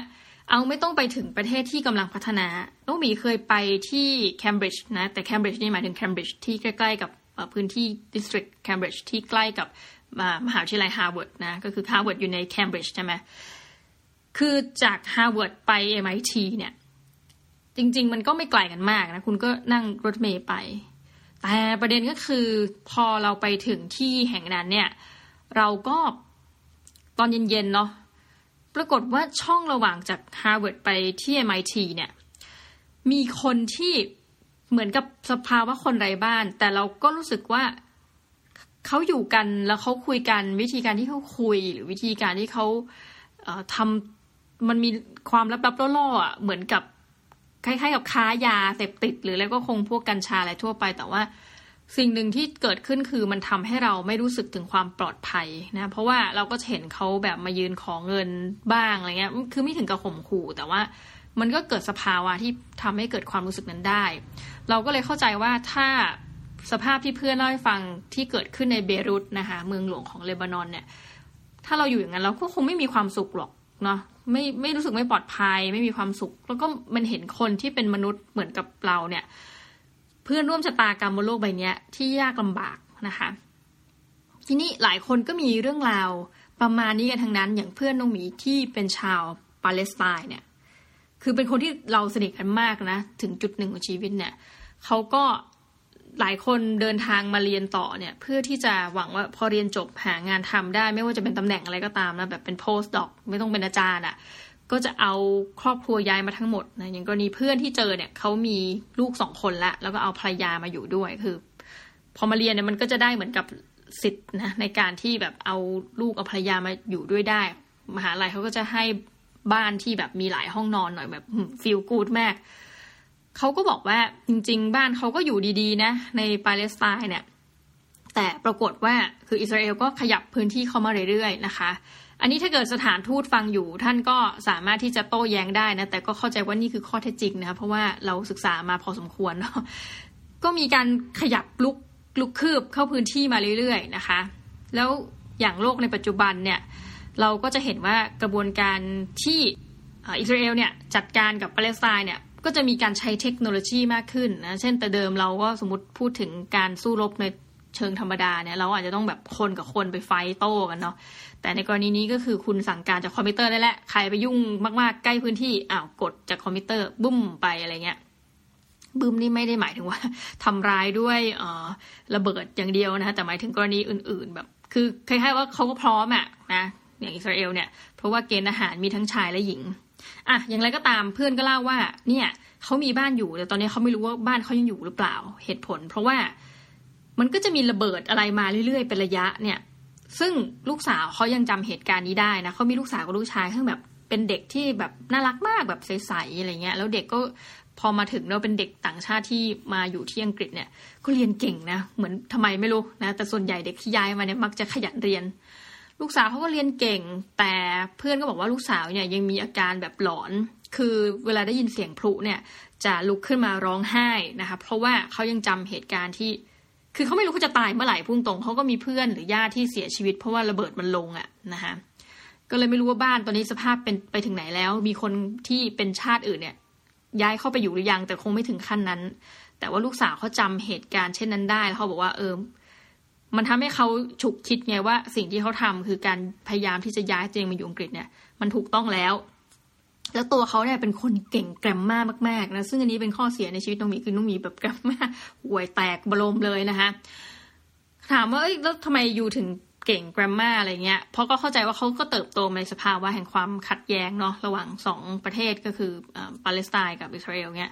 A: เอาไม่ต้องไปถึงประเทศที่กำลังพัฒนาน้องหมีเคยไปที่เคมบริดจ์นะ แต่เคมบริดจ์นี่หมายถึงเคมบริดจ์ที่ใกล้ๆกับพื้นที่ดิสตริกเคมบริดจ์ที่ใกล้กับมหาวิทยาลัยฮาร์วาร์ดนะ ก็คือฮาร์วาร์ดอยู่ในเคมบริดจ์ใช่ไหมคือจากฮาร์วาร์ดไป MIT เนี่ย จริง ๆ มันก็ไม่ไกลกันมากนะ คุณก็นั่งรถเมล์ไป แต่ประเด็นก็คือพอเราไปถึงที่แห่งนั้นเนี่ย เราก็ตอนเย็นๆเนาะ ปรากฏว่าช่องระหว่างจากฮาร์วาร์ดไปที่ MIT เนี่ย มีคนที่เหมือนกับสภาวะคนไร้บ้าน แต่เราก็รู้สึกว่าเขาอยู่กันแล้วเขาคุยกันวิธีการที่เขาคุย หรือวิธีการที่เขาเทำมันมีความลับๆล่อๆอะเหมือนกับคล้ายๆกับค้ายาเสพติด หรือแล้วก็คงพวกกัญชาอะไรทั่วไป แต่ว่า สิ่งหนึ่งที่เกิดขึ้นคือมันทำให้เราไม่รู้สึกถึงความปลอดภัยนะ เพราะว่าเราก็เห็นเขาแบบมายืนขอเงินบ้างอะไรเงี้ย คือไม่ถึงกับข่มขู่แต่ว่ามันก็เกิดสภาวะที่ทำให้เกิดความรู้สึกนั้นได้ เราก็เลยเข้าใจว่าถ้าสภาพที่เพื่อนเล่าให้ฟังที่เกิดขึ้นในเบรุตนะคะเมืองหลวงของเลบานอนเนี่ย ถ้าเราอยู่อย่างนั้นเราก็คงไม่มีความสุขหรอกเนาะไม่ไม่รู้สึกไม่ปลอดภัย ไม่มีความสุข แล้วก็มันเห็นคนที่เป็นมนุษย์เหมือนกับเราเนี่ย พื่อนร่วมชะตากรรมบนโลกใบนี้ที่ยากลำบากนะคะ ทีนี้หลายคนก็มีเรื่องราวประมาณนี้กันทั้งนั้น อย่างเพื่อนน้องหมีที่เป็นชาวปาเลสไตน์เนี่ย คือเป็นคนที่เราสนิทกันมากนะ ถึงจุดหนึ่งของชีวิตเนี่ยเขาก็หลายคนเดินทางมาเรียนต่อเนี่ย เพื่อที่จะหวังว่าพอเรียนจบหางานทำได้ ไม่ว่าจะเป็นตำแหน่งอะไรก็ตามนะแบบเป็น post doc ไม่ต้องเป็นอาจารย์อะ่ะ ก็จะเอาครอบครัวย้ายมาทั้งหมดนะอย่างกรณีเพื่อนที่เจอเนี่ยเขามีลูกสองคนละแล้วก็เอาภรรยามาอยู่ด้วยคือ พอมาเรียนเนี่ยมันก็จะได้เหมือนกับสิทธิ์นะในการที่แบบเอาลูกเอาภรรยามาอยู่ด้วยได้ มหาลัยเขาก็จะให้บ้านที่แบบมีหลายห้องนอนหน่อยแบบฟิลกูดมากเขาก็บอกว่าจริง ๆ บ้านเขาก็อยู่ดีๆ นะ ในปาเลสไตน์เนี่ย แต่ปรากฏว่าคืออิสราเอลก็ขยับพื้นที่เข้ามาเรื่อยๆนะคะ อันนี้ถ้าเกิดสถานทูตฟังอยู่ ท่านก็สามารถที่จะโต้แย้งได้นะ แต่ก็เข้าใจว่านี่คือข้อเท็จจริงนะคะเพราะว่าเราศึกษามาพอสมควรเนาะก็มีการขยับลุกลุกคืบเข้าพื้นที่มาเรื่อยๆนะคะ แล้วอย่างโลกในปัจจุบันเนี่ยเราก็จะเห็นว่ากระบวนการที่อิสราเอลเนี่ยจัดการกับปาเลสไตน์เนี่ยก็จะมีการใช้เทคโนโลยีมากขึ้นนะ เช่นแต่เดิมเราก็สมมติพูดถึงการสู้รบใน เชิงธรรมดาเนี่ยเราอาจจะต้องแบบคนกับคนไป fight โต้กันเนาะแต่ในกรณีนี้ก็คือคุณสั่งการจากคอมพิวเตอร์ได้แหละใครไปยุ่งมากๆใกล้พื้นที่อ้าวกดจากคอมพิวเตอร์บึ้มไปอะไรเงี้ยบึ้มนี่ไม่ได้หมายถึงว่าทำร้ายด้วยเออระเบิดอย่างเดียวนะแต่หมายถึงกรณีอื่น ๆ แบบ คือคล้ายๆว่าเขาก็พร้อมอะนะอย่างอิสราเอลเนี่ยเพราะว่าเกณฑ์อาหารมีทั้งชายและหญิงอะอย่างไรก็ตามเพื่อนก็เล่าว่า เนี่ยเขามีบ้านอยู่แต่ตอนนี้เขาไม่รู้ว่าบ้านเขายังอยู่หรือเปล่าเหตุผล เพราะว่า มันก็จะมีระเบิดอะไรมาเรื่อยๆเป็นระยะเนี่ย ซึ่งลูกสาวเขายังจำเหตุการณ์นี้ได้นะเขามีลูกสาวกับลูกชายซึ่งแบบเป็นเด็กที่แบบน่ารักมากแบบใสๆอะไรเงี้ย แล้วเด็กก็พอมาถึงเราเป็นเด็กต่างชาติที่มาอยู่ที่อังกฤษเนี่ย ก็เรียนเก่งนะเหมือนทำไมไม่รู้นะแต่ส่วนใหญ่เด็กที่ย้ายมาเนี่ยมักจะขยันเรียน ลูกสาวเขาก็เรียนเก่ง แต่เพื่อนก็บอกว่าลูกสาวเนี่ยยังมีอาการแบบหลอน คือเวลาได้ยินเสียงพลุเนี่ยจะลุกขึ้นมาร้องไห้นะคะเพราะว่าเขายังจำเหตุการณ์ที่ คือเขาไม่รู้เขาจะตายเมื่อไหร่พุ่งตรงเขาก็มีเพื่อนหรือญาติที่เสียชีวิต เพราะว่าระเบิดมันลงอะ่ะนะคะก็เลยไม่รู้ว่าบ้านตอนนี้สภาพเป็นไปถึงไหนแล้ว มีคนที่เป็นชาติอื่นเนี่ย ย้ายเข้าไปอยู่หรือยัง แต่คงไม่ถึงขั้นนั้น แต่ว่าลูกสาวเขาจำเหตุการณ์เช่นนั้นได้แล้วเขาบอกว่าเออมันทำให้เขาฉุกคิดไงว่าสิ่งที่เขาทำคือการพยายามที่จะย้ายตัวเองมาอยู่อังกฤษเนี่ย มันถูกต้องแล้ว แล้วตัวเขาเนี่ยเป็นคนเก่งแกรมมากมากๆนะซึ่งอันนี้เป็นข้อเสียในชีวิตน้องมีคือน้องมีแบบแกรมมาห่วยแตกบรมเลยนะคะถามว่าเอ้ยแล้วทำไมอยู่ถึงเก่งแกรมมาอะไรเงี้ยเพราะก็เข้าใจว่าเขาก็เติบโตในสภาวะแห่งความขัดแย้งเนาะระหว่างสองประเทศก็คือปาเลสไตน์กับอิสราเอลเนี่ย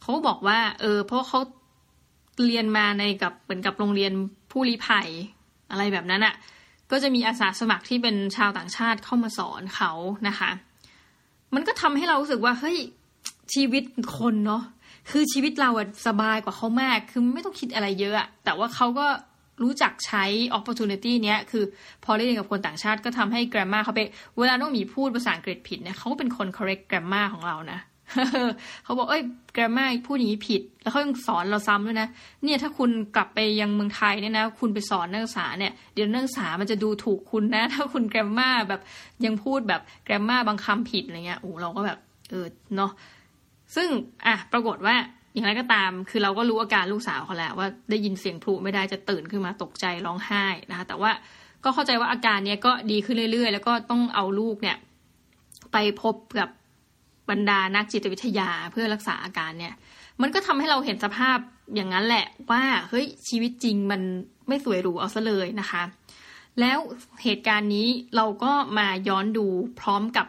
A: เขาบอกว่า เออเพราะเขาเรียนมาในกับเหมือนกับโรงเรียนผู้ลี้ภัยอะไรแบบนั้นอะ่ะ ก็จะมีอาสาสมัครที่เป็นชาวต่างชาติเข้ามาสอนเขานะคะ มันก็ทำให้เรารู้สึกว่าเฮ้ยชีวิตคนเนาะคือชีวิตเราสบายกว่าเขามาก คือไม่ต้องคิดอะไรเยอะแต่ว่าเขาก็รู้จักใช้ opportunity เนี้ย คือพอได้เรียนกับคนต่างชาติก็ทำให้ grammar เขาไป เวลาน้องมีพูดภาษาอังกฤษผิดเนี่ยเขาก็เป็นคน correct grammar ของเรานะ เขาบอกเอ้ยแกรมมาพูดอย่างนี้ผิด แล้วเขายังสอนเราซ้ำด้วยนะ เนี่ยถ้าคุณกลับไปยังเมืองไทยเนี่ยนะ คุณไปสอนนักศึกษาเนี่ยเดี๋ยวนักศึกษามันจะดูถูกคุณนะ ถ้าคุณแกรมมาแบบยังพูดแบบแกรมมาบางคำผิดอะไรเงี้ยโอ้เราก็แบบเออเนาะซึ่งอะปรากฏว่าอย่างไรก็ตาม คือเราก็รู้อาการลูกสาวเขาแล้วว่าได้ยินเสียงพลุไม่ได้จะตื่นขึ้นมาตกใจร้องไห้นะคะแต่ว่าก็เข้าใจว่าอาการเนี้ยก็ดีขึ้นเรื่อยๆ แล้วก็ต้องเอาลูกเนี่ย ไปพบกับ บรรดานักจิตวิทยาเพื่อรักษาอาการเนี่ย มันก็ทำให้เราเห็นสภาพอย่างนั้นแหละว่าเฮ้ยชีวิตจริงมันไม่สวยหรูเอาซะเลยนะคะ แล้วเหตุการณ์นี้เราก็มาย้อนดูพร้อมกับ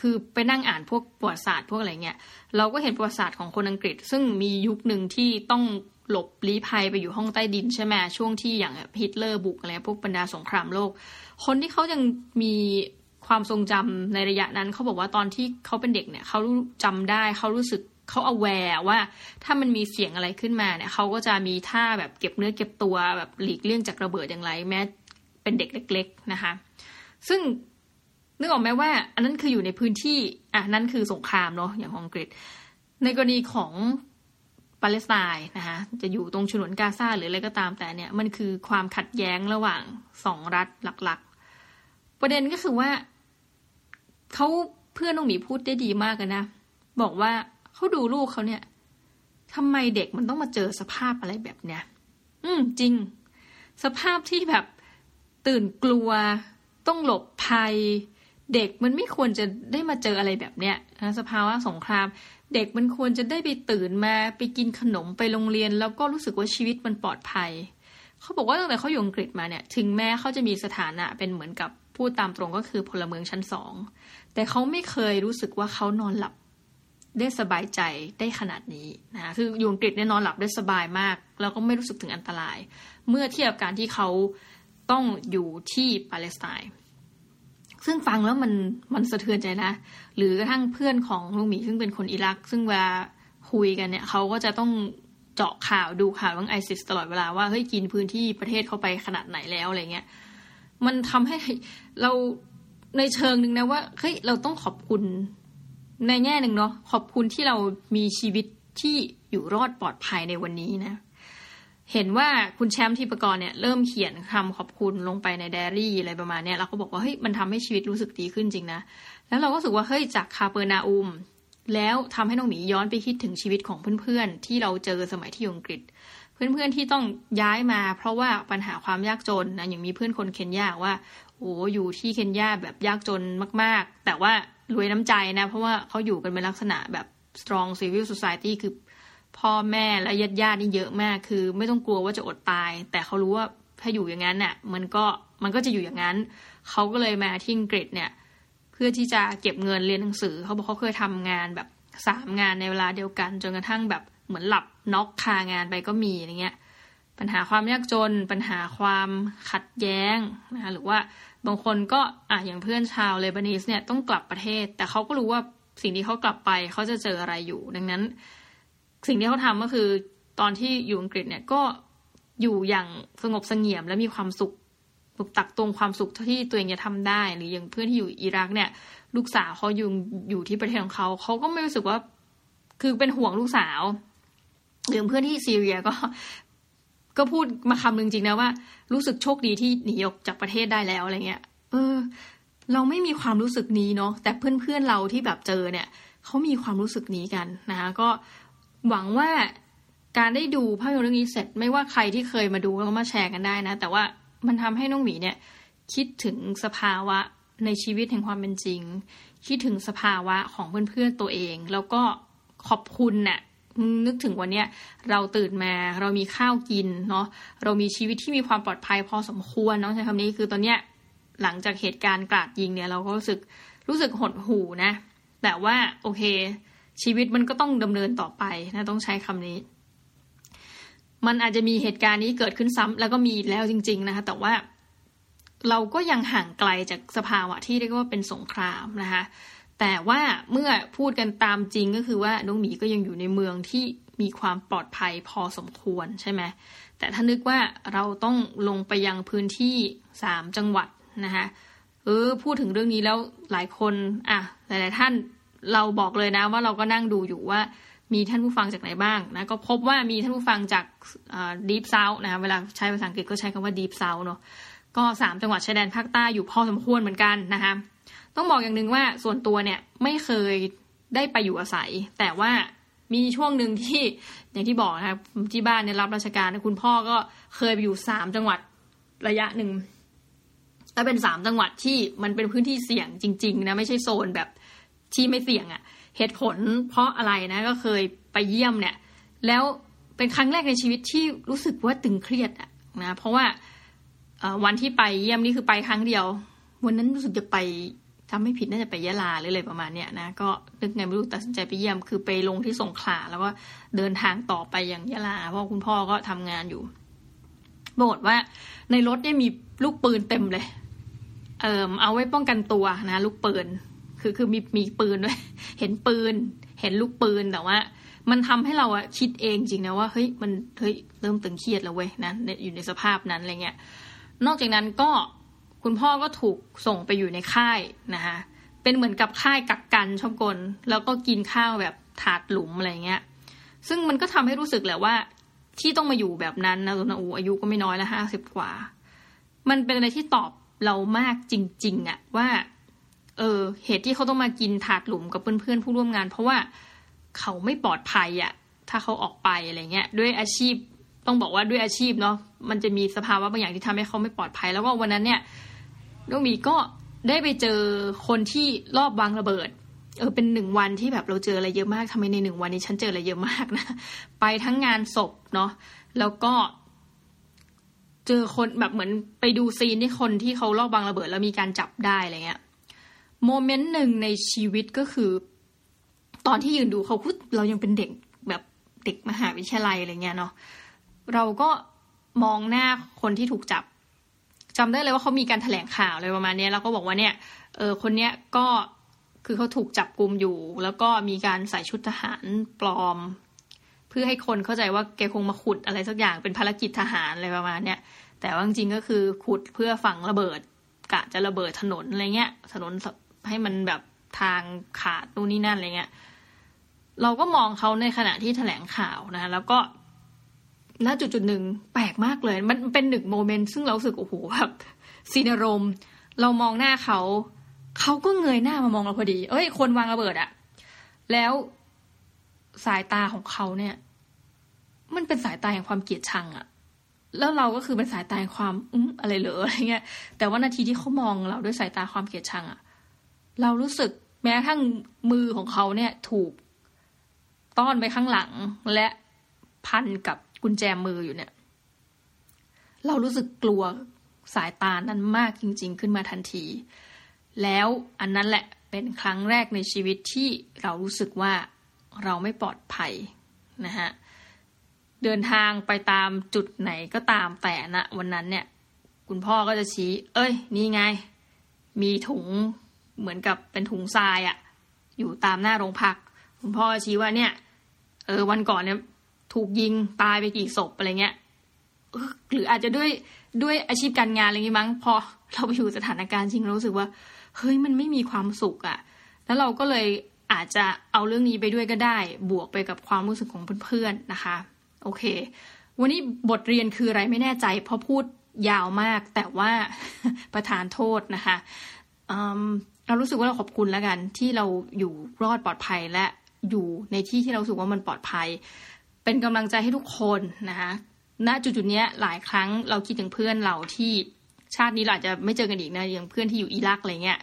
A: คือไปนั่งอ่านพวกประวัติศาสตร์พวกอะไรเงี้ยเราก็เห็นประวัติศาสตร์ของคนอังกฤษ ซึ่งมียุคหนึ่งที่ต้องหลบลี้ภัยไปอยู่ห้องใต้ดินใช่ไหมช่วงที่อย่างฮิตเลอร์บุกอะไรพวกบรรดาสงครามโลก คนที่เขายังมี ความทรงจำในระยะนั้นเขาบอกว่าตอนที่เขาเป็นเด็กเนี่ยเขาจำได้เขารู้สึกเขาเอาแวร์ว่าถ้ามันมีเสียงอะไรขึ้นมาเนี่ยเขาก็จะมีท่าแบบเก็บเนื้อเก็บตัวแบบหลีกเลี่ยงจากระเบิดอย่างไร แม้เป็นเด็กเล็ก ๆนะคะ ซึ่งนึกออกไหมว่า อันนั้นคืออยู่ในพื้นที่อะนั่นคือสงครามเนาะอย่างอังกฤษ ในกรณีของปาเลสไตน์นะคะจะอยู่ตรงฉนวนกาซาหรืออะไรก็ตามแต่เนี่ยมันคือความขัดแย้งระหว่างสองรัฐหลัก ประเด็นก็คือว่าเขาเพื่อนน้องหมีพูดได้ดีมากเลยนะ บอกว่าเขาดูลูกเขาเนี่ยทำไมเด็กมันต้องมาเจอสภาพอะไรแบบเนี้ยอืมจริง สภาพที่แบบตื่นกลัว ต้องหลบภัย เด็กมันไม่ควรจะได้มาเจออะไรแบบเนี้ยนะสภาวะสงคราม เด็กมันควรจะได้ไปตื่นมาไปกินขนมไปโรงเรียน แล้วก็รู้สึกว่าชีวิตมันปลอดภัยเขาบอกว่าตั้งแต่เขาอยู่อังกฤษมาเนี่ย ถึงแม้เขาจะมีสถานะเป็นเหมือนกับ พูดตามตรงก็คือพลเมืองชั้นสอง แต่เขาไม่เคยรู้สึกว่าเขานอนหลับได้สบายใจได้ขนาดนี้นะคืออยู่อังกฤษเนี่ยนอนหลับได้สบายมาก แล้วก็ไม่รู้สึกถึงอันตราย เมื่อเทียบการที่เขาต้องอยู่ที่ปาเลสไตน์ซึ่งฟังแล้วมันมันสะเทือนใจนะ หรือกระทั่งเพื่อนของลุงหมีซึ่งเป็นคนอิรัก ซึ่งเวลาคุยกันเนี่ยเขาก็จะต้องเจาะข่าวดูข่าวเรื่องไอซิสตลอดเวลาว่าเฮ้ยกินพื้นที่ประเทศเขาไปขนาดไหนแล้วอะไรเงี้ย มันทำให้เราในเชิงหนึ่งนะว่าเฮ้ยเราต้องขอบคุณในแง่หนึ่งเนาะขอบคุณที่เรามีชีวิตที่อยู่รอดปลอดภัยในวันนี้นะ เห็นว่าคุณแชมป์ทิปกรเนี่ยเริ่มเขียนคำขอบคุณลงไปในไดอารี่อะไรประมาณเนี้เราก็บอกว่าเฮ้ยมันทำให้ชีวิตรู้สึกดีขึ้นจริงนะแล้วเราก็รู้สึกว่าเฮ้ยจากคาเปอร์นาอุมแล้วทำให้น้องหมีย้อนไปคิดถึงชีวิตของเพื่อนๆ ที่เราเจอสมัยที่อังกฤษ เพื่อนๆที่ต้องย้ายมาเพราะว่าปัญหาความยากจนนะอย่างมีเพื่อนคนเคนยาว่าโอ้อยู่ที่เคนยาแบบยากจนมาก ๆ แต่ว่ารวยน้ำใจนะ เพราะว่าเขาอยู่กันเป็นลักษณะแบบ strong civil society คือพ่อแม่และญาติญาตินี่เยอะมาก คือไม่ต้องกลัวว่าจะอดตาย แต่เขารู้ว่าถ้าอยู่อย่างนั้นเนี่ยมันก็มันก็จะอยู่อย่างนั้น เขาก็เลยมาที่อังกฤษเนี่ย เพื่อที่จะเก็บเงินเรียนหนังสือ เขาบอกเขาเคยทำงานแบบสามงานในเวลาเดียวกัน จนกระทั่งแบบ เหมือนหลับน็อกคางานไปก็มีอะไรเงี้ย ปัญหาความยากจน ปัญหาความขัดแย้งนะคะหรือว่าบางคนก็อะอย่างเพื่อนชาวเลบานีสเนี่ยต้องกลับประเทศ แต่เขาก็รู้ว่าสิ่งที่เขากลับไปเขาจะเจออะไรอยู่ ดังนั้น สิ่งที่เขาทำก็คือตอนที่อยู่อังกฤษเนี่ยก็อยู่อย่างสงบสงเงียมและมีความสุขตักตวงความสุขที่ตัวเองจะทำได้ หรืออย่างเพื่อนที่อยู่อิรักเนี่ย ลูกสาวเขาอยู่อยู่ที่ประเทศของเขาเขาก็ไม่รู้สึกว่า คือเป็นห่วงลูกสาว หรือเพื่อนที่ซีเรียก็ ก็พูดมาคำหนึ่งจริงนะว่า รู้สึกโชคดีที่หนีออกจากประเทศได้แล้วอะไรเงี้ย เออ เราไม่มีความรู้สึกนี้เนาะแต่เพื่อนๆเราที่แบบเจอเนี่ยเขามีความรู้สึกนี้กันนะคะก็หวังว่าการได้ดูภาพยนตร์เรื่องนี้เสร็จไม่ว่าใครที่เคยมาดูแล้วก็มาแชร์กันได้นะ แต่ว่ามันทำให้น้องหมีเนี่ย คิดถึงสภาวะในชีวิตแห่งความเป็นจริง คิดถึงสภาวะของเพื่อนๆตัวเอง แล้วก็ขอบคุณเนะ่ย นึกถึงวันเนี้ยเราตื่นมาเรามีข้าวกินเนาะเรามีชีวิตที่มีความปลอดภัยพอสมควรเนาะใช้คำนี้คือตอนเนี้ยหลังจากเหตุการณ์กราดยิงเนี่ยเราก็รู้สึกรู้สึกหดหูนะ แต่ว่าโอเค ชีวิตมันก็ต้องดำเนินต่อไปนะต้องใช้คำนี้ มันอาจจะมีเหตุการณ์นี้เกิดขึ้นซ้ำแล้วก็มีแล้วจริง ๆ นะคะ แต่ว่าเราก็ยังห่างไกลจากสภาวะที่เรียกว่าเป็นสงครามนะคะ แต่ว่าเมื่อพูดกันตามจริงก็คือว่าน้องหมีก็ยังอยู่ในเมืองที่มีความปลอดภัยพอสมควรใช่ไหมแต่ถ้านึกว่าเราต้องลงไปยังพื้นที่สามจังหวัดนะคะเออพูดถึงเรื่องนี้แล้วหลายคนอะหลาย ๆ ท่านเราบอกเลยนะว่าเราก็นั่งดูอยู่ว่ามีท่านผู้ฟังจากไหนบ้างนะก็พบว่ามีท่านผู้ฟังจาก Deep South นะเวลาใช้ภาษาอังกฤษก็ใช้คำว่า Deep South เนาะก็สามจังหวัดชายแดนภาคใต้อยู่พอสมควรเหมือนกันนะคะ ต้องบอกอย่างหนึ่งว่าส่วนตัวเนี่ยไม่เคยได้ไปอยู่อาศัย แต่ว่ามีช่วงหนึ่งที่อย่างที่บอกนะครับที่บ้านเนี่ยรับราชการคุณพ่อก็เคยไปอยู่สามจังหวัดระยะหนึ่งแล้วเป็นสามจังหวัดที่มันเป็นพื้นที่เสี่ยงจริง ๆ นะไม่ใช่โซนแบบที่ไม่เสี่ยงอะ่ะ เหตุผลเพราะอะไรนะก็เคยไปเยี่ยมเนี่ย แล้วเป็นครั้งแรกในชีวิตที่รู้สึกว่าตึงเครียดอะนะเพราะว่าวันที่ไปเยี่ยมนี่คือไปครั้งเดียว วันนั้นรู้สึกจะไป ทำไม่ผิดน่าจะไปยะลาหรืออะไรประมาณเนี้ยนะก็นึกไงไม่รู้ตัดสินใจไปเยี่ยม คือไปลงที่สงขลาแล้วก็เดินทางต่อไปอย่างยะลาเพราะคุณพ่อก็ทำงานอยู่บอกว่าในรถเนี่ยมีลูกปืนเต็มเลย เอ่อเอาไว้ป้องกันตัวนะ ลูกปืน คือคือมีมีปืนด้วย เห็นปืน เห็นลูกปืนแต่ว่า มันทำให้เราอะคิดเองจริงนะว่าเฮ้ยมันเฮ้ยเริ่มตึงเครียดแล้วเว้ยนะอยู่ในสภาพนั้นอะไรเงี้ย นอกจากนั้นก็ คุณพ่อก็ถูกส่งไปอยู่ในค่ายนะคะเป็นเหมือนกับค่ายกักกันชอบกลแล้วก็กินข้าวแบบถาดหลุมอะไรเงี้ย ซึ่งมันก็ทำให้รู้สึกแหละว่า ที่ต้องมาอยู่แบบนั้นนะตุนอูอายุก็ไม่น้อยแล้วห้าสิบกว่า มันเป็นอะไรที่ตอบเรามากจริง ๆอะว่า เออ เหตุที่เขาต้องมากินถาดหลุมกับเพื่อนๆผู้ร่วมงาน เพราะว่าเขาไม่ปลอดภัยอะถ้าเขาออกไปอะไรเงี้ย ด้วยอาชีพต้องบอกว่าด้วยอาชีพเนาะมันจะมีสภาวะบางอย่างที่ทำให้เขาไม่ปลอดภัย แล้วก็วันนั้นเนี่ย น้องมีก็ได้ไปเจอคนที่รอบวางระเบิด เออเป็นหนึ่งวันที่แบบเราเจออะไรเยอะมากทำไมในหนึ่งวันนี้ฉันเจออะไรเยอะมากนะ ไปทั้งงานศพเนาะแล้วก็ เจอคนแบบเหมือนไปดูซีนที่คนที่เขาลอบวางระเบิด แล้วมีการจับได้อะไรเงี้ยโมเมนต์หนึ่งในชีวิตก็คือ ตอนที่ยืนดูเขาพูดเรายังเป็นเด็กแบบเด็กมหาวิทยาลัยอะไรเงี้ยเนาะเราก็มองหน้าคนที่ถูกจับ จำได้เลยว่าเขามีการถแถลงข่าวเลยประมาณนี้แล้วก็บอกว่าเนี่ยเออคนเนี้ยก็คือเขาถูกจับกลุมอยู่ แล้วก็มีการใส่ชุดทหารปลอม เพื่อให้คนเข้าใจว่าแกคงมาขุดอะไรสักอย่างเป็นภารกิจทหารอะไรประมาณเนี้ยแต่ว่าจริงก็คือขุดเพื่อฝังระเบิดกะจะระเบิดถนนอะไรเงี้ย ถนนให้มันแบบทางขาดนู่นนี่นั่นอะไรเงี้ย เราก็มองเขาในขณะที่แถลงข่าวนะแล้วก็ ณจุดจุดหนึ่งแปลกมากเลย มันเป็นหนึ่งโมเมนต์ซึ่งเราสึกโอ้โหแบบซีนารมเรามองหน้าเขา เขาก็เงยหน้ามามองเราพอดี เอ้ย คนวางระเบิดอะแล้วสายตาของเขาเนี่ย มันเป็นสายตาแห่งความเกลียดชังอะแล้วเราก็คือเป็นสายตาแห่งความอืมอะไรเหรออะไรเงี้ย แต่ว่านาทีที่เขามองเราด้วยสายตาความเกลียดชังอะเรารู้สึกแม้กระทั่งมือของเขาเนี่ย ถูกต้อนไปข้างหลังและพันกับ กุญแจมืออยู่เนี่ย เรารู้สึกกลัวสายตานั้นมากจริง ๆ ขึ้นมาทันที แล้วอันนั้นแหละเป็นครั้งแรกในชีวิตที่เรารู้สึกว่าเราไม่ปลอดภัยนะฮะเดินทางไปตามจุดไหนก็ตามแต่นะวันนั้นเนี่ย คุณพ่อก็จะชี้ เอ้ย นี่ไง มีถุงเหมือนกับเป็นถุงทรายอะอยู่ตามหน้าโรงพัก คุณพ่อชี้ว่าเนี่ย เออวันก่อนเนี่ย ถูกยิงตายไปกี่ศพอะไรเงี้ยหรืออาจจะด้วยด้วยอาชีพการงานอะไรเงี้มั้งพอเราไปอยู่สถานการณ์จริงเรารู้สึกว่าเฮ้ยมันไม่มีความสุขอะแล้วเราก็เลยอาจจะเอาเรื่องนี้ไปด้วยก็ได้ บวกไปกับความรู้สึกของเพื่อนๆนะคะ โอเค วันนี้บทเรียนคืออะไรไม่แน่ใจ เพราะพูดยาวมาก แต่ว่าประธานโทษนะคะเรารู้สึกว่าเราขอบคุณแล้วกัน ที่เราอยู่รอดปลอดภัยและอยู่ในที่ที่เราสึกว่ามันปลอดภัย เป็นกำลังใจให้ทุกคนนะคะณจุดจุดนี้หลายครั้งเราคิดถึงเพื่อนเราที่ชาตินี้เราจจะไม่เจอกันอีกนะอย่างเพื่อนที่อยู่อิรักอะไรเงี้ย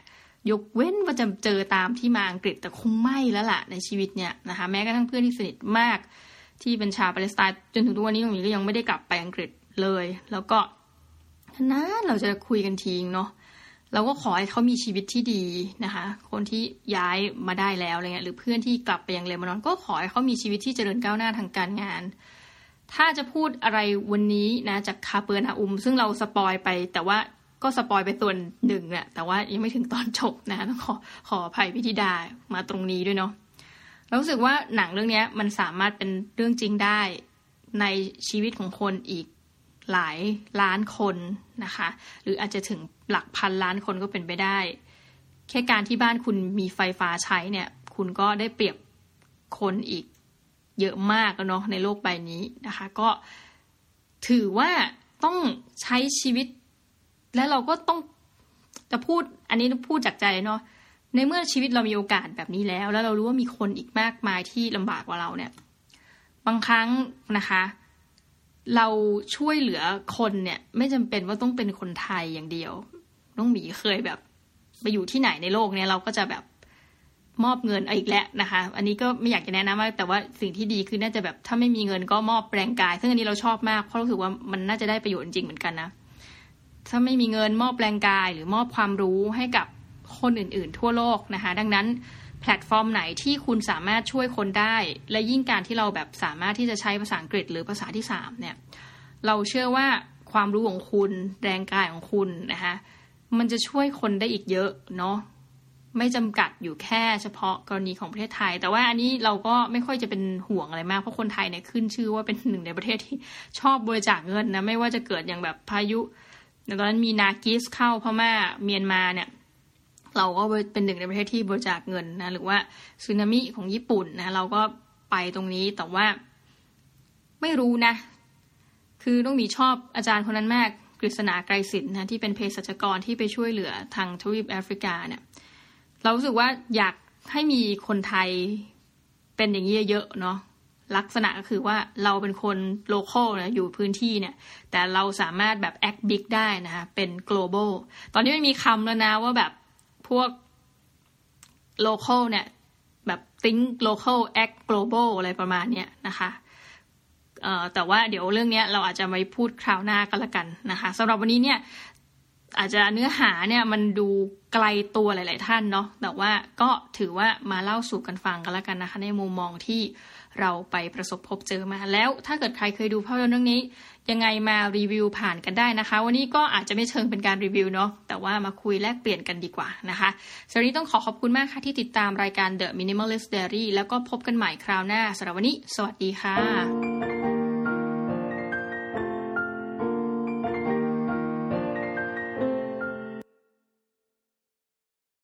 A: ยกเว้นว่าจะเจอตามที่มาอังกฤษแต่คงไม่แล้วล่ะในชีวิตเนี่ยนะคะแม้กระทั่งเพื่อนที่สนิทมากที่เป็นชาวปาเลสไตน์จนถึงทุกวันนี้ตรงนี้ก็ยังไม่ได้กลับไปอังกฤษเลย แล้วก็นะเราจะคุยกันทิ้งเนาะ เราก็ขอให้เขามีชีวิตที่ดีนะคะ คนที่ย้ายมาได้แล้วอะไรเงี้ยหรือเพื่อนที่กลับไปยังเลบานอนก็ขอให้เขามีชีวิตที่เจริญก้าวหน้าทางการงาน ถ้าจะพูดอะไรวันนี้นะจาก Capernaum ซึ่งเรา spoil ไป แต่ว่าก็ spoil ไปส่วนหนึ่งอะแต่ว่ายังไม่ถึงตอนจบนะต้องขอขออภัยพิธิดามาตรงนี้ด้วยเนาะเรารู้สึกว่าหนังเรื่องนี้มันสามารถเป็นเรื่องจริงได้ในชีวิตของคนอีก หลายล้านคนนะคะ หรืออาจจะถึงหลักพันล้านคนก็เป็นไปได้ แค่การที่บ้านคุณมีไฟฟ้าใช้เนี่ย คุณก็ได้เปรียบคนอีกเยอะมากแล้วเนาะในโลกใบนี้นะคะ ก็ถือว่าต้องใช้ชีวิต และเราก็ต้องจะพูดอันนี้พูดจากใจเนาะในเมื่อชีวิตเรามีโอกาสแบบนี้แล้ว แล้วเรารู้ว่ามีคนอีกมากมายที่ลำบากกว่าเราเนี่ย บางครั้งนะคะ เราช่วยเหลือคนเนี่ย ไม่จำเป็นว่าต้องเป็นคนไทยอย่างเดียว น้องหมีเคยแบบ ไปอยู่ที่ไหนในโลกเนี่ยเราก็จะแบบมอบเงินอีกแล้วนะคะ อันนี้ก็ไม่อยากจะแนะนำมากแต่ว่าสิ่งที่ดีคือน่าจะแบบถ้าไม่มีเงินก็มอบแรงกาย ซึ่งอันนี้เราชอบมากเพราะรู้สึกว่ามันน่าจะได้ประโยชน์จริงเหมือนกันนะ ถ้าไม่มีเงินมอบแรงกายหรือมอบความรู้ให้กับคนอื่น ๆ ทั่วโลกนะคะ ดังนั้น แพลตฟอร์มไหนที่คุณสามารถช่วยคนได้ และยิ่งการที่เราแบบสามารถที่จะใช้ภาษาอังกฤษหรือภาษาที่สามเนี่ยเราเชื่อว่าความรู้ของคุณแรงกายของคุณนะคะมันจะช่วยคนได้อีกเยอะเนาะไม่จำกัดอยู่แค่เฉพาะกรณีของประเทศไทย แต่ว่าอันนี้เราก็ไม่ค่อยจะเป็นห่วงอะไรมาก เพราะคนไทยเนี่ยขึ้นชื่อว่าเป็นหนึ่งในประเทศที่ชอบบริจาคเงินนะไม่ว่าจะเกิดอย่างแบบพายุตอนนั้นมีนากิสเข้าพม่าเมียนมาเนี่ย เราก็เป็นหนึ่งในประเทศที่บริจาคเงินนะหรือว่าสึนามิของญี่ปุ่นนะเราก็ไปตรงนี้แต่ว่าไม่รู้นะ คือต้องมีชอบอาจารย์คนนั้นมากกฤษณาไกรสินนะที่เป็นเภสัชกรที่ไปช่วยเหลือทางทวีปแอฟริกาเนี่ยเรารู้สึกว่าอยากให้มีคนไทยเป็นอย่างนี้เยอะเนาะลักษณะก็คือว่าเราเป็นคน local นะอยู่พื้นที่เนี่ย แต่เราสามารถแบบ act big ได้นะคะเป็น global ตอนนี้มันมีคำแล้วนะว่าแบบ พวก local เนี่ย แบบ think local act global อะไรประมาณเนี้ยนะคะแต่ว่าเดี๋ยวเรื่องนี้เราอาจจะไปพูดคราวหน้ากันละกันนะคะสำหรับวันนี้เนี่ยอาจจะเนื้อหาเนี่ยมันดูไกลตัวหลาย ๆ ท่านเนาะแต่ว่าก็ถือว่ามาเล่าสู่กันฟังกันล้วกันนะคะ ในมุมมองที่เราไปประสบพบเจอมา แล้วถ้าเกิดใครเคยดูภาพยนตร์เรื่องนี้ ยังไงมารีวิวผ่านกันได้นะคะ วันนี้ก็อาจจะไม่เชิงเป็นการรีวิวเนาะแต่ว่ามาคุยแลกเปลี่ยนกันดีกว่านะคะสำหรับนี้ต้องขอขอบคุณมากค่ะที่ติดตามรายการ The Minimalist Diary แล้วก็พบกันใหม่คราวหน้าสำหรับวันนี้ สวัสดีค่ะ